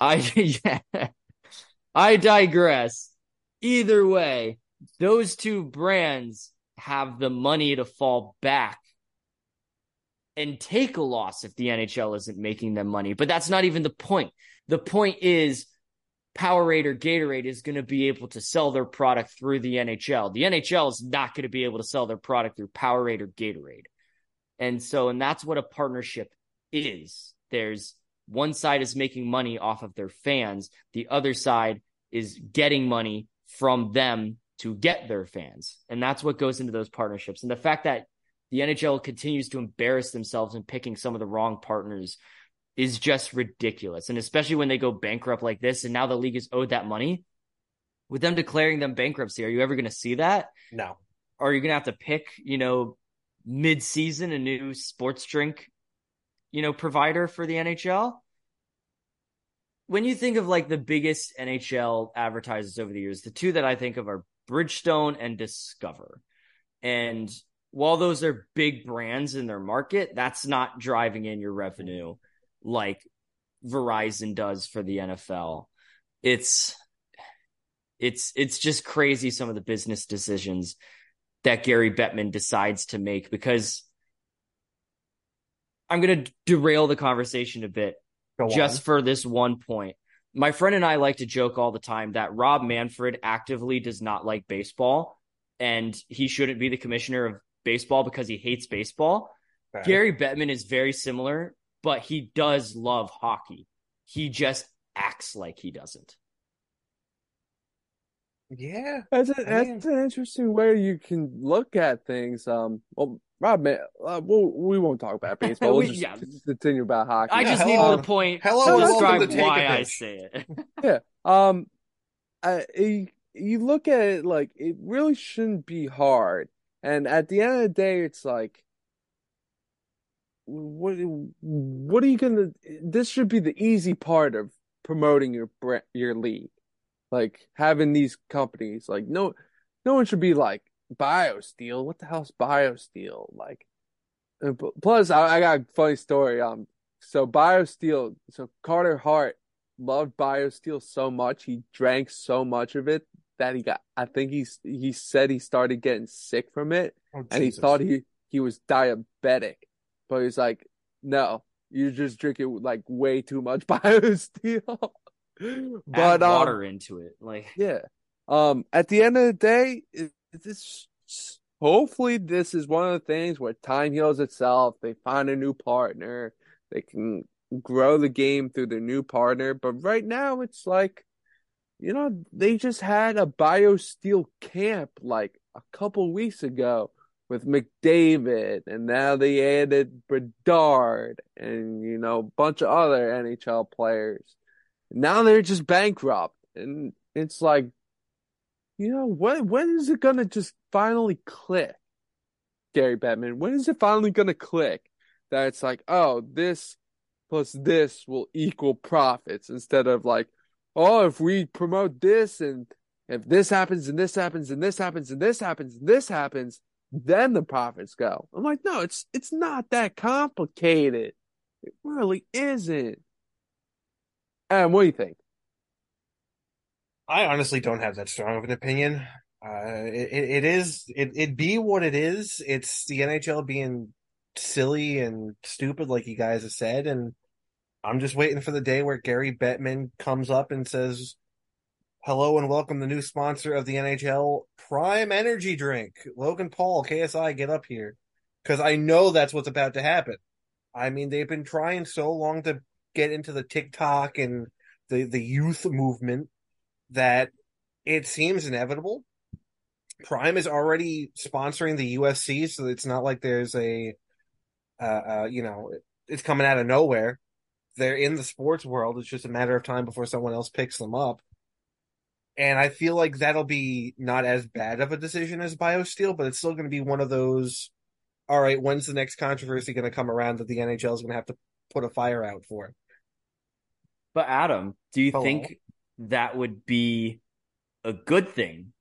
I yeah, I digress. Either way, those two brands have the money to fall back and take a loss if the NHL isn't making them money. But that's not even the point. The point is Powerade or Gatorade is going to be able to sell their product through the NHL. The NHL is not going to be able to sell their product through Powerade or Gatorade. And so, and that's what a partnership is. There's one side is making money off of their fans, the other side is getting money from them to get their fans. And that's what goes into those partnerships. And the fact that the NHL continues to embarrass themselves in picking some of the wrong partners is just ridiculous. And especially when they go bankrupt like this, and now the league is owed that money. With them declaring them bankruptcy, are you ever going to see that? No. Or are you going to have to pick, you know, mid season a new sports drink, you know, provider for the NHL? When you think of like the biggest NHL advertisers over the years, the two that I think of are Bridgestone and Discover. And while those are big brands in their market, that's not driving in your revenue like Verizon does for the NFL. It's it's it's just crazy some of the business decisions that Gary Bettman decides to make because I'm going to derail the conversation a bit Go just on. for this one point. My friend and I like to joke all the time that Rob Manfred actively does not like baseball and he shouldn't be the commissioner of baseball because he hates baseball. Okay. Gary Bettman is very similar, but he does love hockey. He just acts like he doesn't. Yeah. That's, a, I that's an interesting way you can look at things. Um, well, Rob, man, uh, we'll, we won't talk about baseball. We'll We- just yeah. continue about hockey. I Yeah, just hello. needed the point Hello to describe to why I say it. Yeah. Um, I, you, you look at it like it really shouldn't be hard. And at the end of the day, it's like, what, what are you gonna, this should be the easy part of promoting your your league. Like having these companies, like no, no one should be like BioSteel. What the hell's BioSteel? Like, plus I, I got a funny story. Um, so BioSteel, so Carter Hart loved BioSteel so much, he drank so much of it that he got, I think he's, he said he started getting sick from it Oh, and he thought he, he was diabetic, but he's like, no, you're just drinking like way too much BioSteel. But, Add um, water into it. Like yeah. Um, at the end of the day, it, this hopefully this is one of the things where time heals itself. They find a new partner. They can grow the game through their new partner. But right now, it's like, you know, they just had a BioSteel camp like a couple weeks ago with McDavid, and now they added Bedard and you know a bunch of other NHL players. Now they're just bankrupt, and it's like, you know, when when is it gonna just finally click, Gary Bettman? When is it finally gonna click that it's like, oh, this plus this will equal profits instead of like, oh, if we promote this and if this happens and this happens and this happens and this happens and this happens, then the profits go. I'm like, no, it's it's not that complicated. It really isn't. And what do you think? I honestly don't have that strong of an opinion. Uh, it, it is it it be what it is. It's the NHL being silly and stupid, like you guys have said, and I'm just waiting for the day where Gary Bettman comes up and says, "Hello and welcome the new sponsor of the NHL, Prime Energy Drink." Logan Paul, KSI, get up here, because I know that's what's about to happen. I mean, they've been trying so long to get into the TikTok and the the youth movement that it seems inevitable. Prime is already sponsoring the UFC, so it's not like there's a, uh, uh, you know, it's coming out of nowhere. They're in the sports world. It's just a matter of time before someone else picks them up. And I feel like that'll be not as bad of a decision as BioSteel, but it's still going to be one of those. All right, when's the next controversy going to come around that the NHL is going to have to put a fire out for? But Adam, do you Hello. think that would be a good thing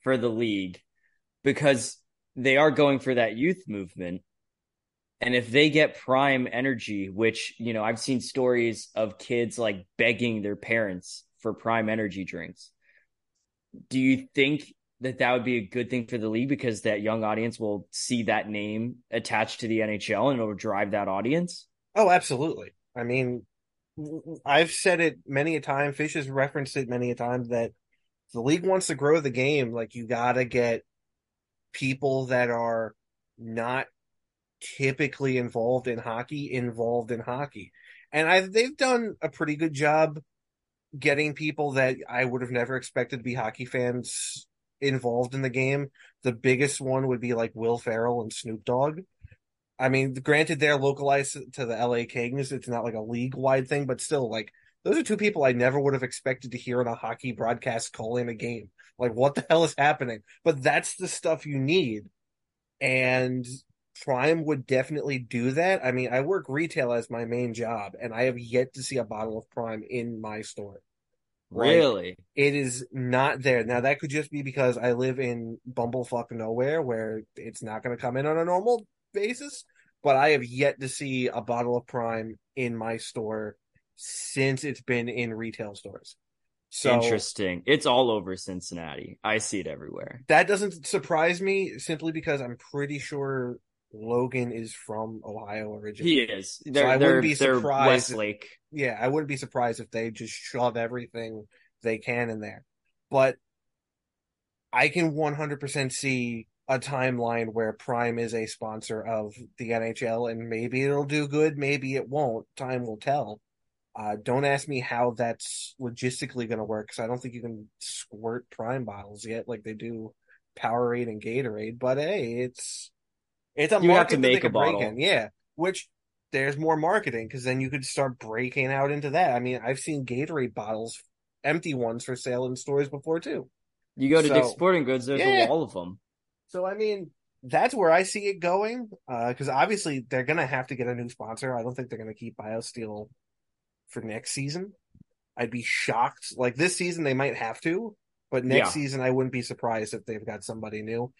for the league? Because they are going for that youth movement. And if they get prime energy, which, you know, I've seen stories of kids like begging their parents for prime energy drinks. Do you think that that would be a good thing for the league because that young audience will see that name attached to the NHL and it'll drive that audience? Oh, absolutely. I mean, I've said it many a time. Fish has referenced it many a time that the league wants to grow the game. Like you gotta get people that are not typically involved in hockey involved in hockey, and I they've done a pretty good job getting people that I would have never expected to be hockey fans involved in the game. The biggest one would be like Will Ferrell and Snoop Dogg. I mean, granted, they're localized to the LA Kings. It's not like a league wide thing, but still, like those are two people I never would have expected to hear on a hockey broadcast calling a game. Like, what the hell is happening? But that's the stuff you need. And Prime would definitely do that. I mean, I work retail as my main job, and I have yet to see a bottle of Prime in my store. Really? Like, it is not there. Now, that could just be because I live in bumblefuck nowhere where it's not going to come in on a normal basis, but I have yet to see a bottle of Prime in my store since it's been in retail stores. So interesting. It's all over Cincinnati. I see it everywhere. That doesn't surprise me simply because I'm pretty sure Logan is from Ohio originally. He is. They're, so I wouldn't be surprised. Westlake. If, yeah, I wouldn't be surprised if they just shove everything they can in there. But I can 100% see a timeline where Prime is a sponsor of the NHL, and maybe it'll do good, maybe it won't. Time will tell. Uh, don't ask me how that's logistically going to work because I don't think you can squirt Prime bottles yet like they do Powerade and Gatorade. But hey, it's it's a you have to make a bottle, in. yeah. Which there's more marketing because then you could start breaking out into that. I mean, I've seen Gatorade bottles, empty ones, for sale in stores before too. You go to so, Dick's Sporting Goods, there's yeah. a wall of them. So I mean, that's where I see it going. Because uh, obviously they're gonna have to get a new sponsor. I don't think they're gonna keep BioSteel for next season. I'd be shocked. Like this season, they might have to, but next yeah. season, I wouldn't be surprised if they've got somebody new.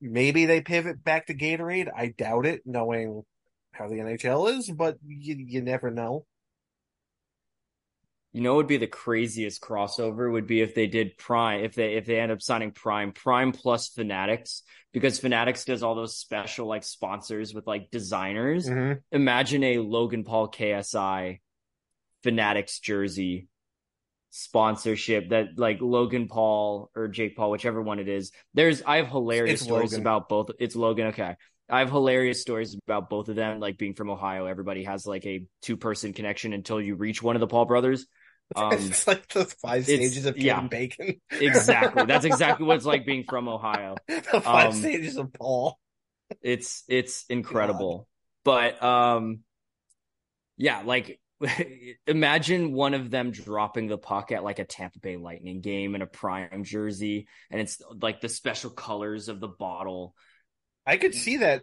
Maybe they pivot back to Gatorade. I doubt it, knowing how the NHL is, but you, you never know. You know, what would be the craziest crossover would be if they did Prime, if they if they end up signing Prime, Prime plus Fanatics, because Fanatics does all those special like sponsors with like designers. Mm-hmm. Imagine a Logan Paul KSI Fanatics jersey sponsorship that like Logan Paul or Jake Paul, whichever one it is. There's I have hilarious it's stories Logan. about both. It's Logan. Okay. I have hilarious stories about both of them, like being from Ohio. Everybody has like a two person connection until you reach one of the Paul brothers. Um, it's like the five stages of yeah, Bacon. exactly. That's exactly what it's like being from Ohio. the five um, stages of Paul. It's it's incredible. God. But um yeah, like imagine one of them dropping the puck at like a Tampa Bay Lightning game in a prime jersey, and it's like the special colors of the bottle. I could see that.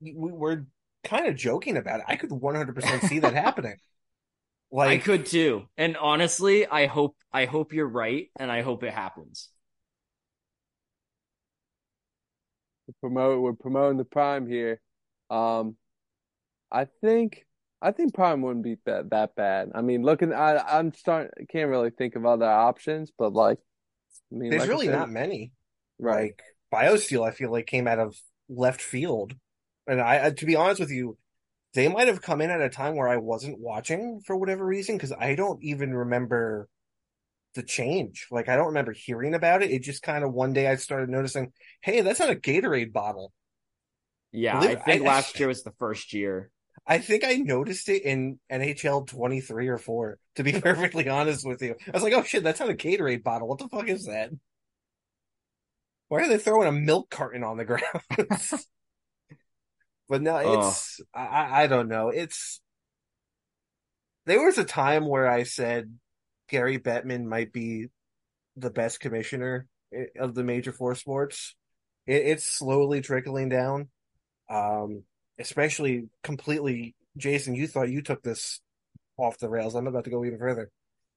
We were kind of joking about it. I could 100% see that happening. Like I could too. And honestly, I hope I hope you're right and I hope it happens. Promote we're promoting the prime here. Um I think I think Prime wouldn't be that that bad. I mean, looking, I I'm starting, can't really think of other options, but like, I mean, there's like really said, not many. Right. Like BioSteel, I feel like came out of left field, and I, to be honest with you, they might have come in at a time where I wasn't watching for whatever reason because I don't even remember the change. Like I don't remember hearing about it. It just kind of one day I started noticing, hey, that's not a Gatorade bottle. Yeah, I think I, last year was the first year. I think I noticed it in NHL 23 or 4, to be perfectly honest with you. I was like, oh shit, that's not a Gatorade bottle. What the fuck is that? Why are they throwing a milk carton on the ground? But no, it's, oh. I, I don't know. It's, there was a time where I said Gary Bettman might be the best commissioner of the major four sports. It, it's slowly trickling down. Um, especially completely. Jason, you thought you took this off the rails. I'm about to go even further.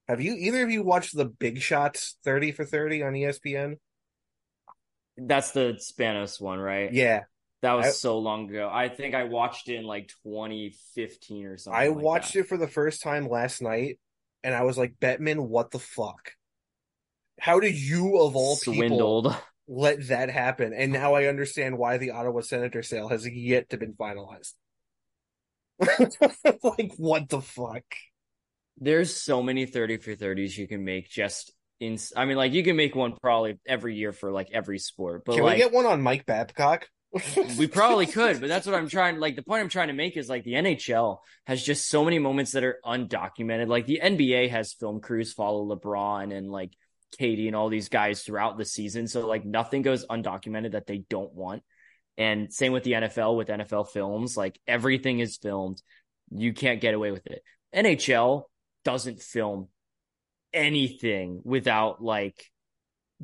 Have you either of you watched the Big Shots 30 for 30 on ESPN? That's the Spanos one, right? Yeah. That was I, so long ago. I think I watched it in like 2015 or something. I like watched that. it for the first time last night and I was like, Bettman, what the fuck? How did you of all Swindled. people let that happen. And now I understand why the Ottawa Senator sale has yet to been finalized. like what the fuck? There's so many 30 for 30s you can make just in I mean like you can make one probably every year for like every sport. But Can like, we get one on Mike Babcock? We probably could, but that's what I'm trying like the point I'm trying to make is like the NHL has just so many moments that are undocumented. Like the NBA has film crews follow LeBron and like KD and all these guys throughout the season. So like nothing goes undocumented that they don't want. And same with the NFL with NFL films, like everything is filmed. You can't get away with it. NHL doesn't film anything without like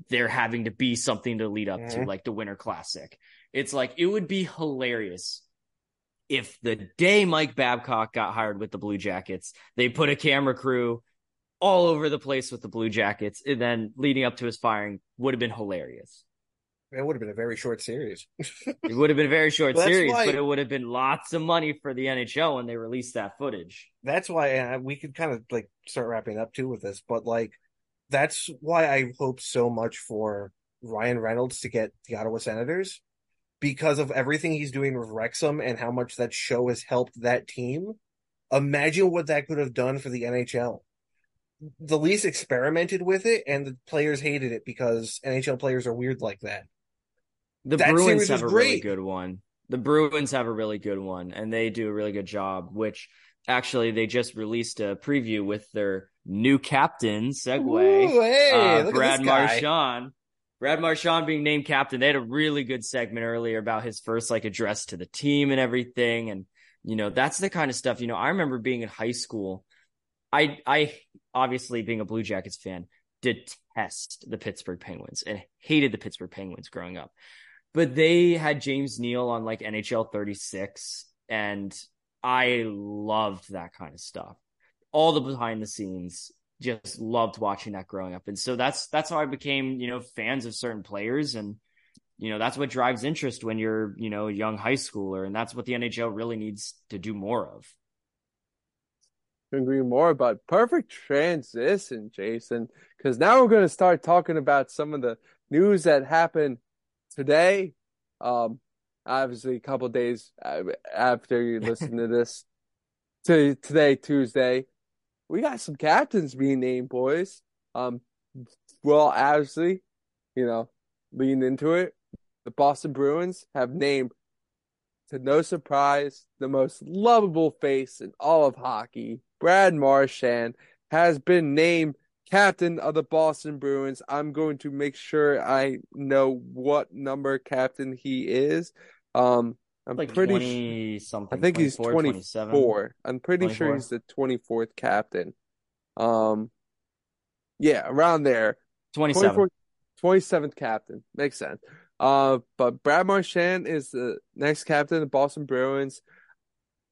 there having to be something to lead up mm-hmm. to, like the Winter Classic. It's like it would be hilarious if the day Mike Babcock got hired with the Blue Jackets, they put a camera crew all over the place with the Blue Jackets, and then leading up to his firing would have been hilarious. It would have been a very short series. it would have been a very short series, why... but it would have been lots of money for the NHL when they released that footage. That's why uh, we could kind of like start wrapping up too with this, but like that's why I hope so much for Ryan Reynolds to get the Ottawa Senators because of everything he's doing with Wrexham and how much that show has helped that team. Imagine what that could have done for the NHL the Leafs experimented with it, and the players hated it because NHL players are weird like that. The that Bruins have a great. really good one. The Bruins have a really good one, and they do a really good job. Which actually, they just released a preview with their new captain. Segue, hey, uh, Brad Marchand. Brad Marchand being named captain. They had a really good segment earlier about his first like address to the team and everything, and you know that's the kind of stuff. You know, I remember being in high school. I I obviously being a Blue Jackets fan detest the Pittsburgh Penguins and hated the Pittsburgh Penguins growing up but they had James Neal on like NHL 36 and I loved that kind of stuff. All the behind the scenes just loved watching that growing up. And so that's that's how I became, you know, fans of certain players. And you know, that's what drives interest when you're, you know, a young high schooler. And that's what the NHL really needs to do more of. agree more about perfect transition, Jason, because now we're going to start talking about some of the news that happened today, um, obviously a couple days after you listen to this, to today Tuesday, we got some captains being named, boys. Um, well, obviously, you know, leading into it, the Boston Bruins have named, to no surprise, the most lovable face in all of hockey, Brad Marchand, has been named captain of the Boston Bruins. I'm going to make sure I know what number captain he is. Um, I'm like pretty 20 something. I think he's 24. I'm pretty 24. sure he's the 24th captain. Um, yeah, around there. 27. 27th captain. Makes sense. Uh, but Brad Marchand is the next captain of the Boston Bruins.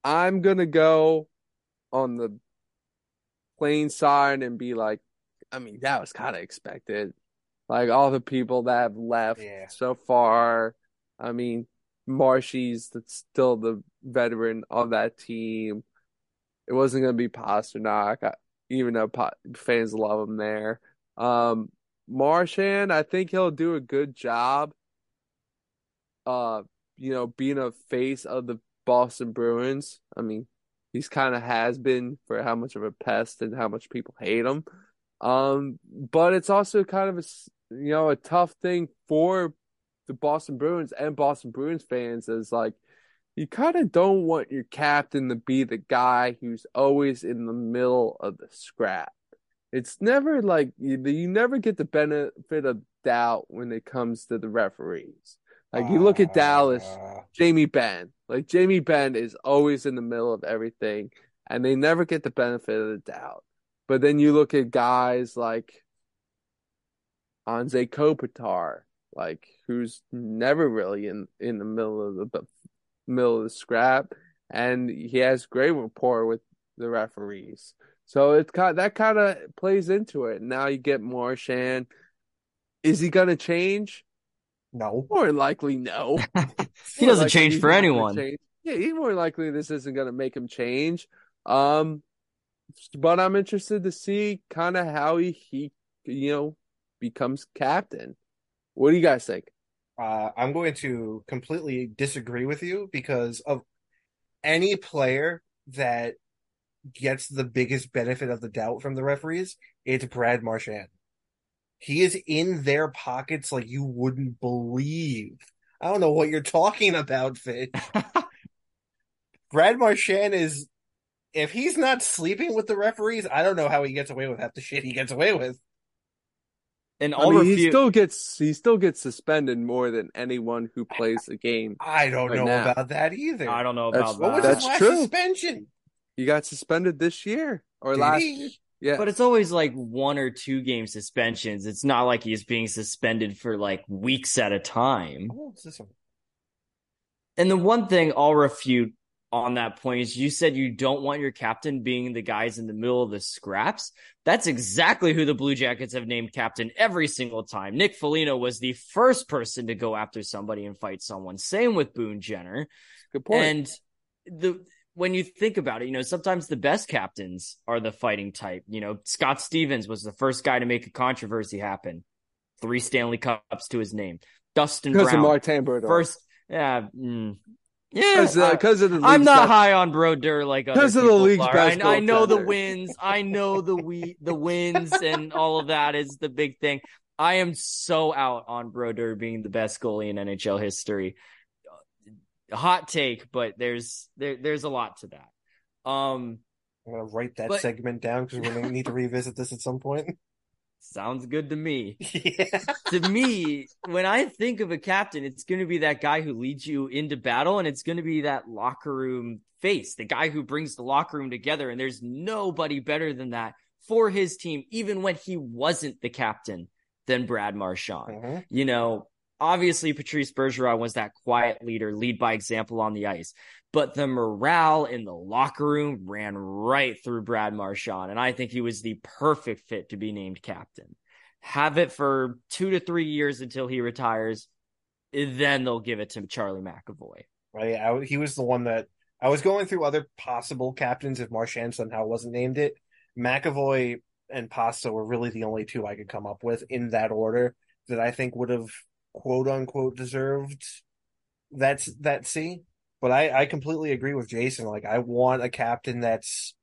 I'm gonna go on the plain side and be like, I mean, that was kind of expected. Like all the people that have left yeah. so far. I mean, Marshy's that's still the veteran of that team. It wasn't going to be Pastrnak, even though fans love him there. Um, Marchand, I think he'll do a good job. Uh, you know, being a face of the Boston Bruins. I mean, he's kind of has been for how much of a pest and how much people hate him. Um, but it's also kind of a you know a tough thing for the Boston Bruins and Boston Bruins fans is like you kind of don't want your captain to be the guy who's always in the middle of the scrap. It's never like you, you never get the benefit of doubt when it comes to the referees. Like you look at Dallas, ah. Jamie Benn. Like Jamie Benn is always in the middle of everything, and they never get the benefit of the doubt. But then you look at guys like Anze Kopitar, like who's never really in in the middle of the middle of the scrap, and he has great rapport with the referees. So it's kind that kind of plays into it. Now you get Marchand. Is he gonna change? No. More likely, no. he doesn't change for anyone. Change. Yeah, he's more likely this isn't gonna make him change. Um, but I'm interested to see kind of how he, he, you know, becomes captain. What do you guys think? Uh, I'm going to completely disagree with you because of any player that gets the biggest benefit of the doubt from the referees, it's Brad Marchand. He is in their pockets like you wouldn't believe. I don't know what you're talking about, Fitch. Brad Marchand is if he's not sleeping with the referees, I don't know how he gets away with half the shit he gets away with. And I I'll mean, he still gets he still gets suspended more than anyone who plays the game. I don't Right know now. about that either. I don't know That's- about What was that. his That's last true. suspension? He got suspended this year or Did last. he? Yeah, But it's always like one or two game suspensions. It's not like he's being suspended for like weeks at a time. How this one? And the one thing I'll refute on that point is you said you don't want your captain being the guys in the middle of the scraps. That's exactly who the Blue Jackets have named captain every single time. Nick Foligno was the first person to go after somebody and fight someone. Same with Boone Jenner. good point. And the when you think about it, you know, sometimes the best captains are the fighting type. You know, Scott Stevens was the first guy to make a controversy happen. Three Stanley Cups to his name. Dustin Brown, Martin first, yeah, mm, yeah. because I- uh, because uh, of the I'm not best- high on Brodeur like other 'Cause of the league's are. best I, I know the wins. I know the we the wins and all of that is the big thing. I am so out on Brodeur being the best goalie in NHL history. Uh, hot take, but there's there there's a lot to that. Um, I'm gonna write that But- segment down because we're gonna need to revisit this at some point. sounds good to me. yeah. to me, when I think of a captain, it's going to be that guy who leads you into battle, and it's going to be that locker room face, the guy who brings the locker room together. And there's nobody better than that for his team, even when he wasn't the captain, than Brad Marchand. Mhm. You know, obviously Patrice Bergeron was that quiet leader, lead by example on the ice. But the morale in the locker room ran right through Brad Marchand, and I think he was the perfect fit to be named captain. Have it for two to three years until he retires, then they'll give it to Charlie McAvoy. Right. I, he was the one that I was going through other possible captains if Marchand somehow wasn't named it. McAvoy and Pasta were really the only two I could come up with in that order that I think would have quote unquote deserved that's that C. But I, I completely agree with Jason. Like I want a captain that's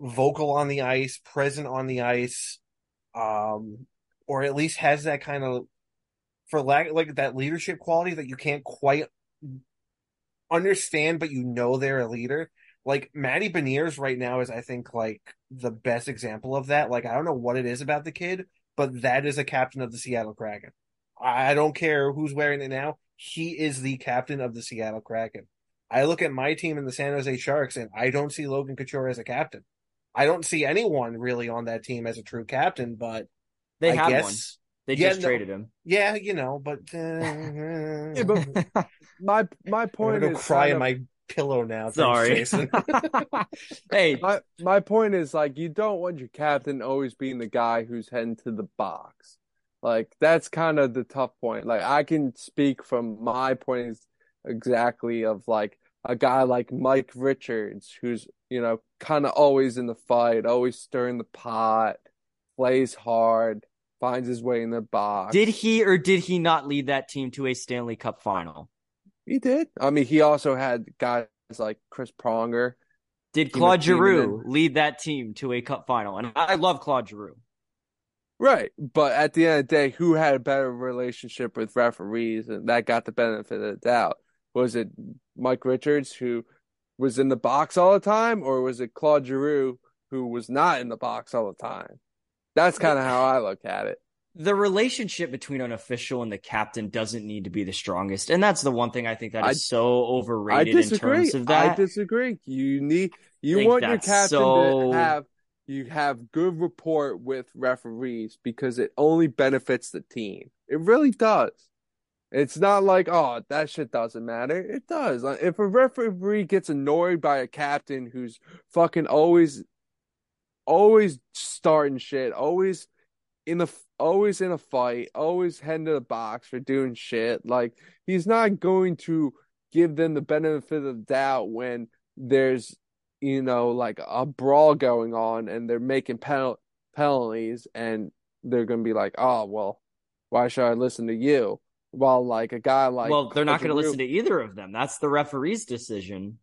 vocal on the ice, present on the ice, um, or at least has that kind of for lack like that leadership quality that you can't quite understand, but you know they're a leader. Like Matty Beniers right now is, I think, like the best example of that. Like I don't know what it is about the kid, but that is a captain of the Seattle Kraken. I don't care who's wearing it now. He is the captain of the Seattle Kraken. I look at my team in the San Jose Sharks, and I don't see Logan Couture as a captain. I don't see anyone really on that team as a true captain, but They I had guess, one. They Yeah, just no. traded him. yeah, you know, but uh, Yeah, but my my I'm point gonna go is cry in of- my pillow now. Thanks, Sorry. Jason. hey, my my point is like you don't want your captain always being the guy who's heading to the box. Like that's kind of the tough point. Like I can speak from my point exactly of like a guy like Mike Richards who's, you know, kind of always in the fight, always stirring the pot, plays hard, finds his way in the box. did he or did he not lead that team to a Stanley Cup final? He did. I mean, he also had guys like Chris Pronger. Did Claude Giroux lead that team to a cup final? And I love Claude Giroux. Right. But at the end of the day, who had a better relationship with referees and that got the benefit of the doubt? Was it Mike Richards who was in the box all the time, or was it Claude Giroux who was not in the box all the time? That's kind of how I look at it. The relationship between an official and the captain doesn't need to be the strongest. And that's the one thing I think that is I- so I overrated in disagree. terms of I disagree. You need you want your captain so- to have you have good rapport with referees because it only benefits the team. It really does. It's not like, oh, that shit doesn't matter. It does. If a referee gets annoyed by a captain who's fucking always always starting shit, always in the always in a fight, always heading to the box for doing shit, like he's not going to give them the benefit of the doubt when there's you know like a brawl going on and they're making penal- penalties and they're going to be like, "Oh, well, why should I listen to you?" While like a guy like well, they're not going to listen to either of them. That's the referee's decision.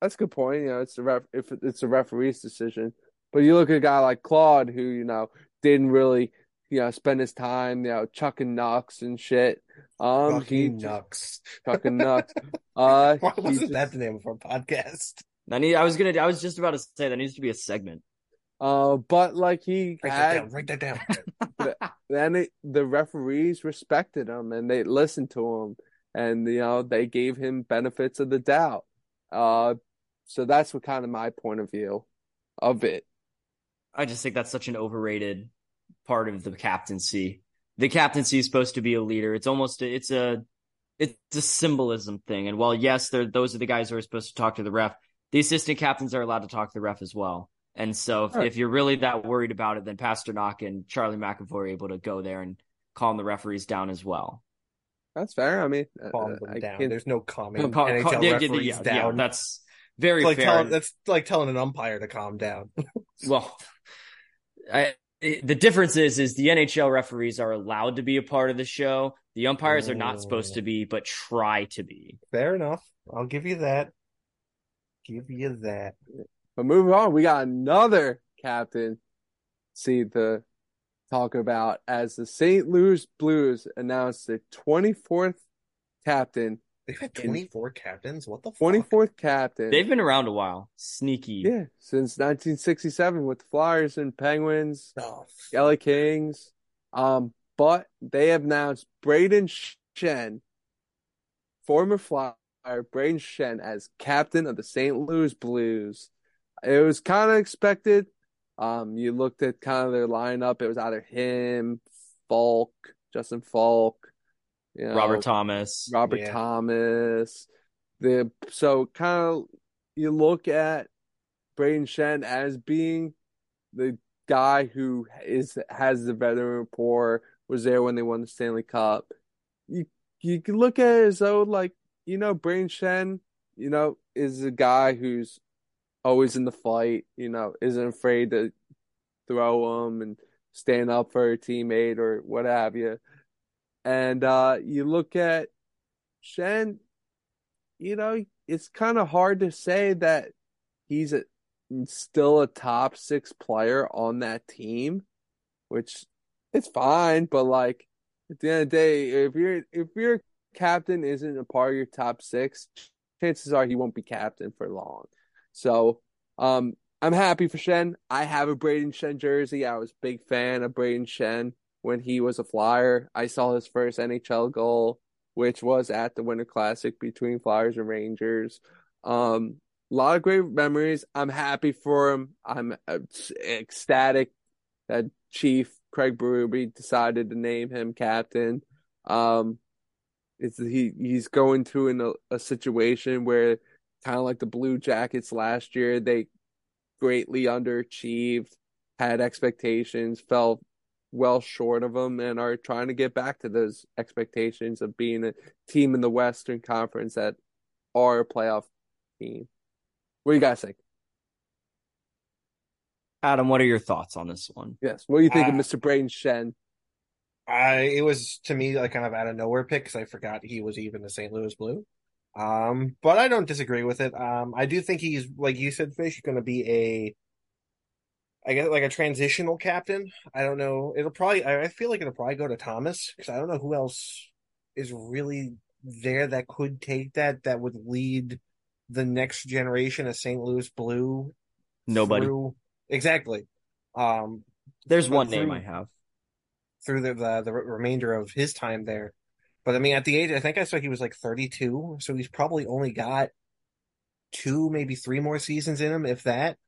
That's a good point. You know, it's the ref if it's a referee's decision. But you look at a guy like Claude who, you know, didn't really, you know, spend his time, you know, chucking knocks and shit. Um he Fucking nuts. chucking nuts. Uh Why he wasn't just- that the name of our podcast? I need. I was gonna. I was just about to say that needs to be a segment. uh but like he Write that down. had Write that down. then it, the referees respected him and they listened to him and you know they gave him benefits of the doubt. Uh, so that's what kind of my point of view of it. I just think that's such an overrated part of the captaincy. The captaincy is supposed to be a leader. It's almost a, it's a it's a symbolism thing. And while yes, those are the guys who are supposed to talk to the ref, the assistant captains are allowed to talk to the ref as well. And so if, right. if you're really that worried about it, then Pastrnak and Charlie McAvoy are able to go there and calm the referees down as well. That's fair. I mean, calm uh, them down. Can... There's no calming cal- NHL cal- referees yeah, yeah, down. Yeah, that's very like fair. Telling, that's like telling an umpire to calm down. well, I, the difference is is the NHL referees are allowed to be a part of the show. The umpires are not supposed to be, but try to be. Fair enough. I'll give you that. Give you that. But moving on, we got another captain see to talk about as the St. Louis Blues announced the 24th captain. They've had 24 captains? What the 24th captain. They've been around a while. Sneaky. Yeah, since 1967 with the Flyers and Penguins, oh. LA Kings. Um, but they have announced Brayden Schenn, former Flyer Brayden Schenn as captain of the St. Louis Blues. It was kind of expected. Um, you looked at kind of their lineup. It was either him, Faulk, Justin Faulk, you know, Robert Thomas, Robert yeah. Thomas. The so kind of you look at Brayden Schenn as being the guy who is has the veteran rapport, was there when they won the Stanley Cup. You you can look at it as though like you know Brain Schenn, you know, is a guy who's always in the fight, you know, isn't afraid to throw him and stand up for a teammate or what have you. And uh, you look at Schenn, you know, it's kind of hard to say that he's a, still a top six player on that team, which it's fine, but like at the end of the day, if you're if your captain isn't a part of your top six, chances are he won't be captain for long. So um, I'm happy for Schenn. I have a Brayden Schenn jersey. I was a big fan of Brayden Schenn when he was a Flyer. I saw his first NHL goal, which was at the Winter Classic between Flyers and Rangers. Um, a lot of great memories. I'm happy for him. I'm ecstatic that Chief Craig Berube decided to name him captain. Um, it's he he's going through in a, a situation where kind of like the Blue Jackets last year. They greatly underachieved, had expectations, fell well short of them, and are trying to get back to those expectations of being a team in the Western Conference that are a playoff team. What do you guys think? Adam, what are your thoughts on this one? Yes. What do you think uh, of Mr. Brain Schenn? I it was to me like kind of out of nowhere pick because I forgot he was even a St. Louis Blue. Um, but I don't disagree with it. Um, I do think he's like you said, Fish, going to be a, I guess like a transitional captain. I don't know. It'll probably. I feel like it'll probably go to Thomas because I don't know who else is really there that could take that that would lead the next generation of St. Louis Blue. Nobody. Through, exactly. Um, there's one name I have through the, the the remainder of his time there. But I mean, at the age, I think I saw he was like 32, so he's probably only got two, maybe three more seasons in him, if that,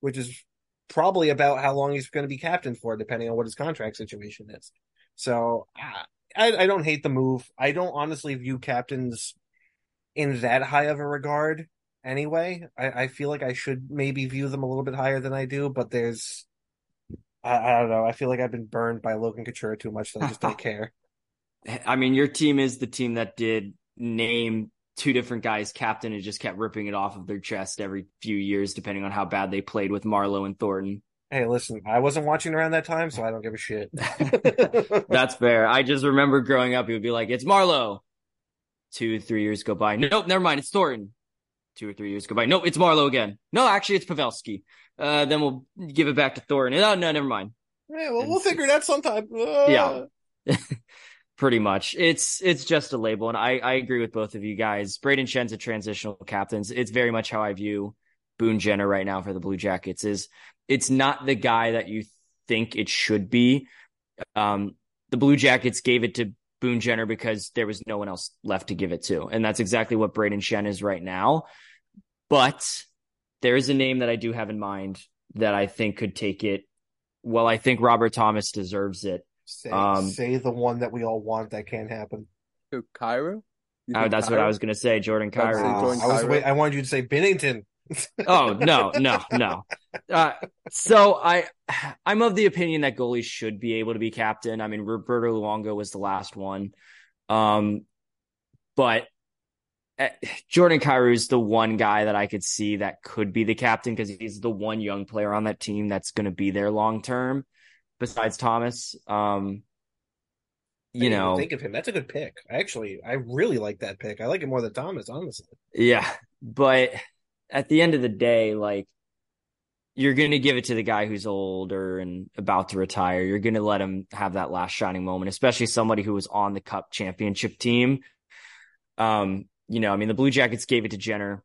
which is probably about how long he's going to be captain for, depending on what his contract situation is. So I, I don't hate the move. I don't honestly view captains in that high of a regard anyway. I, I feel like I should maybe view them a little bit higher than I do, but there's, I, I don't know. I feel like I've been burned by Logan Couture too much that I just don't care. I mean, your team is the team that did name two different guys captain and just kept ripping it off of their chest every few years, depending on how bad they played with Marleau and Thornton. Hey, listen, I wasn't watching around that time, so I don't give a shit. That's fair. I just remember growing up, he would be like, it's Marleau. Two, three years go by. Nope, never mind. It's Thornton. Two or three years go by. Nope, it's Marleau again. No, actually, it's Pavelski. Uh, then we'll give it back to Thornton. Oh, no, never mind. Yeah, well, and we'll figure it out sometime. Uh... Yeah. pretty much. It's it's just a label, and I I agree with both of you guys. Brayden Schenn's a transitional captain. It's very much how I view Boone Jenner right now for the Blue Jackets. Is it's not the guy that you think it should be. Um, the Blue Jackets gave it to Boone Jenner because there was no one else left to give it to. And that's exactly what Brayden Schenn is right now. But there is a name that I do have in mind that I think could take it. Well, I think Robert Thomas deserves it. Say, Um, say the one that we all want that can't happen. Who, Kyrou? You think that's what I was going to say, Jordan About to say Kyrie. Uh, I was Kyrou. wait, I wanted you to say Binnington. oh no, no, no. Uh, so I, I'm of the opinion that goalies should be able to be captain. I mean, Roberto Luongo was the last one, um, but Jordan Kyrou is the one guy that I could see that could be the captain because he's the one young player on that team that's going to be there long term. Besides Thomas, um, you know, think of him. That's a good pick. Actually, I really like that pick. I like it more than Thomas, honestly. Yeah, but at the end of the day, like you're going to give it to the guy who's older and about to retire. You're going to let him have that last shining moment, especially somebody who was on the Cup championship team. Um, you know, I mean, the Blue Jackets gave it to Jenner.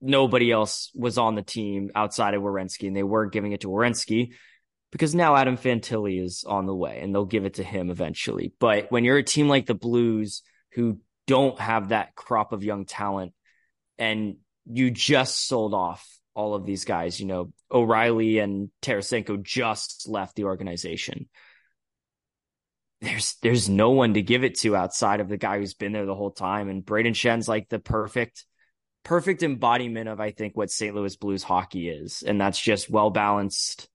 Nobody else was on the team outside of Werenski, and they weren't giving it to Werenski because now Adam Fantilli is on the way, and they'll give it to him eventually. But when you're a team like the Blues who don't have that crop of young talent, and you just sold off all of these guys. You know, O'Reilly and Tarasenko just left the organization. There's there's no one to give it to outside of the guy who's been there the whole time. And Brayden Schenn's like the perfect perfect embodiment of I think what St. Louis Blues hockey is. And that's just well balanced,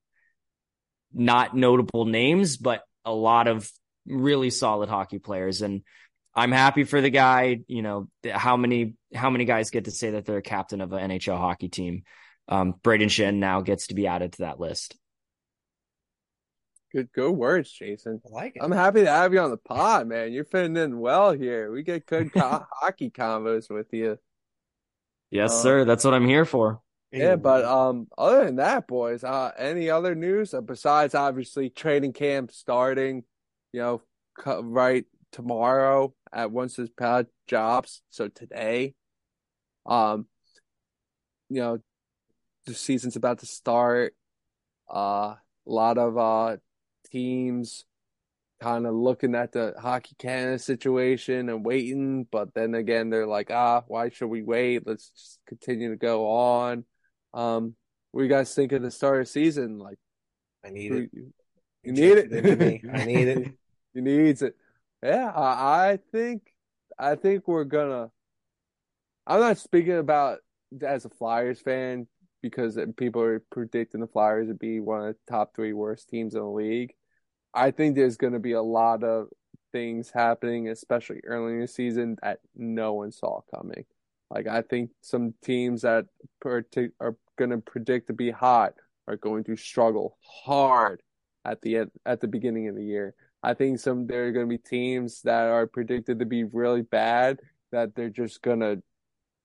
not notable names, but a lot of really solid hockey players. And I'm happy for the guy. You know, how many how many guys get to say that they're a captain of an NHL hockey team? Um, Brayden Schenn now gets to be added to that list. Good, good words, Jason. I like it. I'm happy to have you on the pod, man. You're fitting in well here. We get good co- hockey combos with you. Yes, Uh, sir. That's what I'm here for. Yeah, but um, other than that, boys, uh, any other news uh, besides obviously training camp starting? You know, co- right tomorrow at once this pad jobs. So today, um, you know, the season's about to start. Uh, a lot of uh teams kind of looking at the Hockey Canada situation and waiting, but then again, they're like, ah, why should we wait? Let's just continue to go on. Um, what do you guys think of the start of the season? Like, I need you, it. you need it. It. I need it. you needs it. Yeah, I, I think, I think we're gonna. I'm not speaking about as a Flyers fan because people are predicting the Flyers to be one of the top three worst teams in the league. I think there's going to be a lot of things happening, especially early in the season, that no one saw coming. Like I think some teams that are going to predict to be hot are going to struggle hard at the end, at the beginning of the year. I think some there are going to be teams that are predicted to be really bad that they're just gonna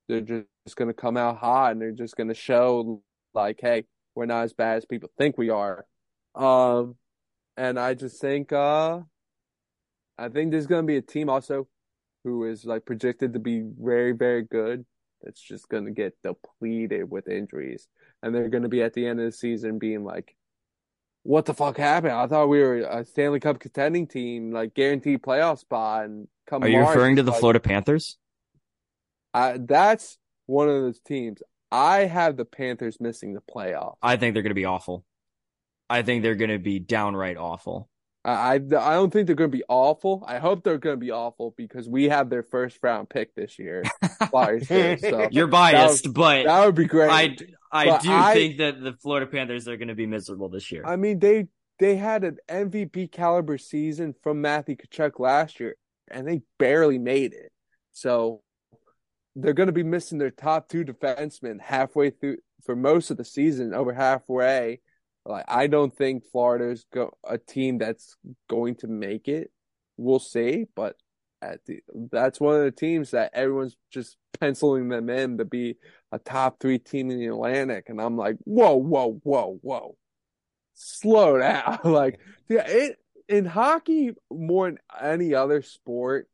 they're just gonna come out hot and they're just gonna show like, hey, we're not as bad as people think we are. Um, and I just think uh I think there's gonna be a team also who is like projected to be very, very good that's just gonna get depleted with injuries. And they're gonna be at the end of the season being like, What the fuck happened? I thought we were a Stanley Cup contending team, like guaranteed playoff spot and come Are you March, referring to the like, Florida Panthers? I, that's one of those teams. I have the Panthers missing the playoffs. I think they're going to be awful. I think they're going to be downright awful. I, I don't think they're going to be awful. I hope they're going to be awful because we have their first round pick this year. Flyers so You're biased, but that would be great. I I But do I- think that the Florida Panthers are going to be miserable this year. I mean, they they had an MVP caliber season from Matthew Tkachuk last year, and they barely made it. So they're going to be missing their top two defensemen halfway through for most of the season, over halfway. Like I don't think Florida's go a team that's going to make it. We'll see, but at the that's one of the teams that everyone's just penciling them in to be a top three team in the Atlantic, and I'm like, whoa, whoa, whoa, whoa, slow down. like, yeah, it in hockey more than any other sport,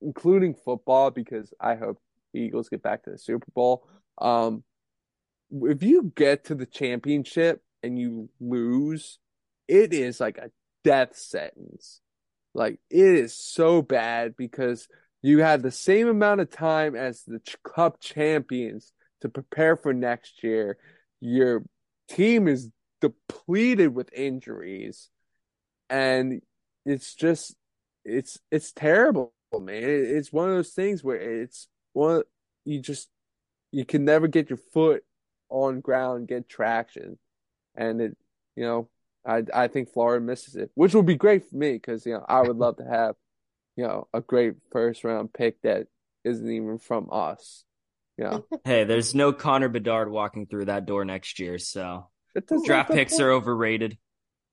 including football, because I hope the Eagles get back to the Super Bowl. Um, if you get to the championship and you lose, it is like a death sentence. Like it is so bad because you have the same amount of time as the cup champions to prepare for next year. Your team is depleted with injuries and it's just it's it's terrible, man. It's one of those things where it's one you just you can never get your foot on ground, get traction, and it you know I I think Florida misses it, which would be great for me because you know I would love to have you know a great first round pick that isn't even from us. You know, hey, there's no Connor Bedard walking through that door next year, so draft picks are overrated.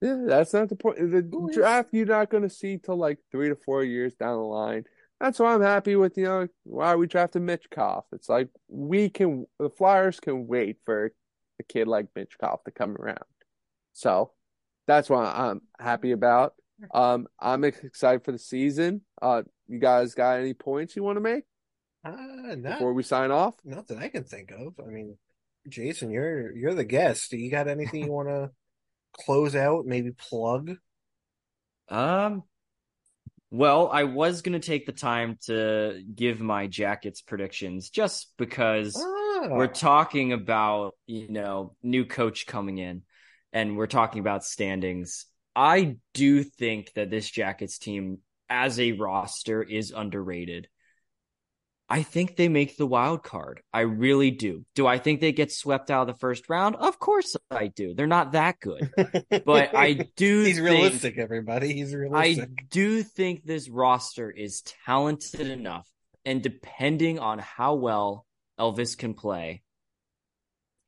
Yeah, that's not the point. The draft you're not going to see till like three to four years down the line. That's why I'm happy with you know why we drafted Michkov. It's like we can the Flyers can wait for a kid like Michkov to come around. So that's why I'm happy about. Um, I'm excited for the season. Uh, you guys got any points you want to make uh, not, before we sign off? Not that I can think of. I mean, Jason, you're you're the guest. Do you got anything you want to close out? Maybe plug? Um. Well, I was gonna take the time to give my jackets predictions just because Ah. We're talking about you know new coach coming in, and we're talking about standings. I do think that this jackets team as a roster is underrated. I think they make the wild card. I really do. Do I think they get swept out of the first round? Of course I do. They're not that good. But I do He's think- realistic, everybody. He's realistic. I do think this roster is talented enough, and depending on how well Elvis can play,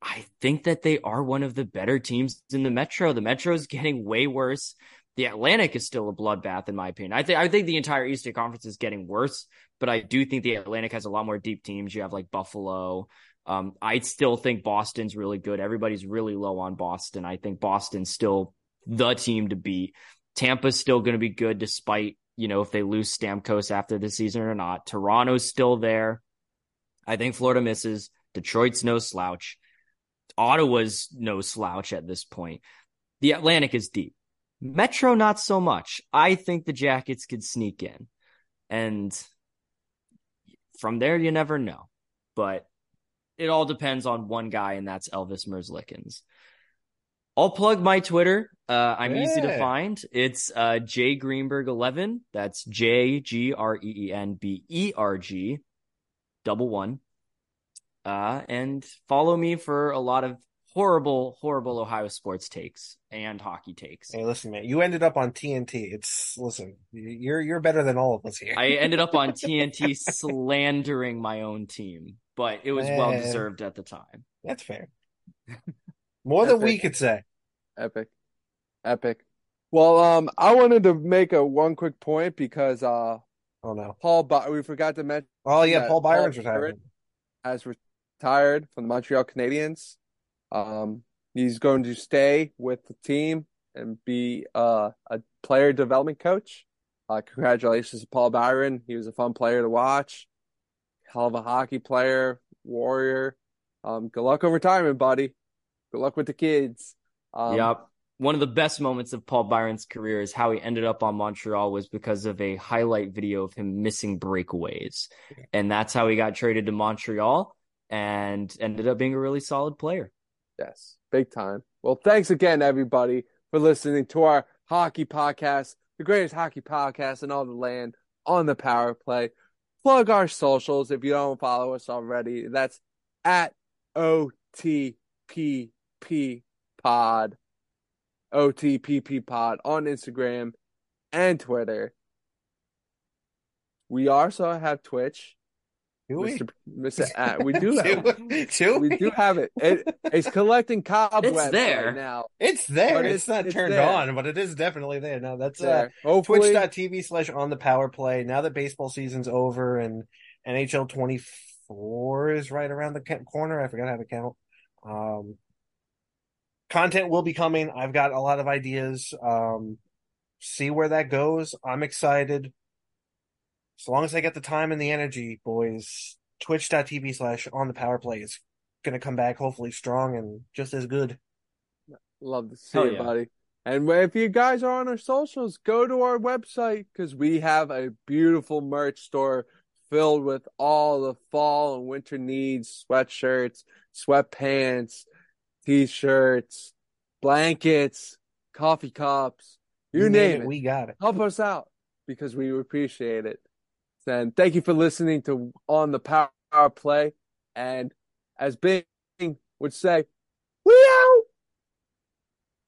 I think that they are one of the better teams in the Metro. The Metro is getting way worse. The Atlantic is still a bloodbath, in my opinion. I think I think the entire Eastern Conference is getting worse, but I do think the Atlantic has a lot more deep teams. You have like Buffalo. Um, I still think Boston's really good. Everybody's really low on Boston. I think Boston's still the team to beat. Tampa's still going to be good despite, you know, if they lose Stamkos after the season or not. Toronto's still there. I think Florida misses. Detroit's no slouch. Ottawa's no slouch at this point. The Atlantic is deep. Metro, not so much. I think the Jackets could sneak in. And from there, you never know. But it all depends on one guy, and that's Elvis Merzlikins. I'll plug my Twitter. Uh, I'm easy to find. It's uh, J Greenberg 11. That's J G R E E N B E R G, double one. Uh, and follow me for a lot of horrible, horrible Ohio sports takes and hockey takes. Hey, listen, man. You ended up on TNT. It's listen. You're you're better than all of us here. I ended up on TNT slandering my own team, but it was well deserved at the time. That's fair. More than we could say. Epic. Epic. Well, um, I wanted to make a one quick point because uh Oh no. Paul By- we forgot to mention Oh yeah, Paul Byron's Paul retired. has retired from the Montreal Canadiens. Um, he's going to stay with the team and be uh, a player development coach. Uh, congratulations to Paul Byron. He was a fun player to watch. Hell of a hockey player, warrior. Um, good luck on retirement, buddy. Good luck with the kids. Um, yep. One of the best moments of Paul Byron's career is how he ended up on Montreal was because of a highlight video of him missing breakaways. And that's how he got traded to Montreal and ended up being a really solid player. Yes, big time. Well, thanks again, everybody, for listening to our hockey podcast, the greatest hockey podcast in all the land on the power play. Plug our socials if you don't follow us already. That's at OTPP pod, OTPP pod on Instagram and Twitter. We also have Twitch. Do we? Mr. Mr. Uh, we do have do, do we do have it. it it's collecting cobwebs It's there. right now. It's there. It's, it's- not it's turned there. on, but it is definitely there. Now that's uh, There. Hopefully, twitch.tv slash on the power play. Now that baseball season's over and NHL 24 is right around the corner, I forgot how to count. Um, content will be coming. I've got a lot of ideas. Um, see where that goes. I'm excited. As long as I get the time and the energy, boys, twitch.tv slash on the power play is going to come back hopefully strong and just as good. love to see Hell it, yeah. buddy. And if you guys are on our socials, go to our website because we have a beautiful merch store filled with all the fall and winter needs sweatshirts, sweatpants, t shirts, blankets, coffee cups, you, you name, it, We got it. Help us out because we appreciate it. And thank you for listening to On the Power Play. And as Bing would say, we out.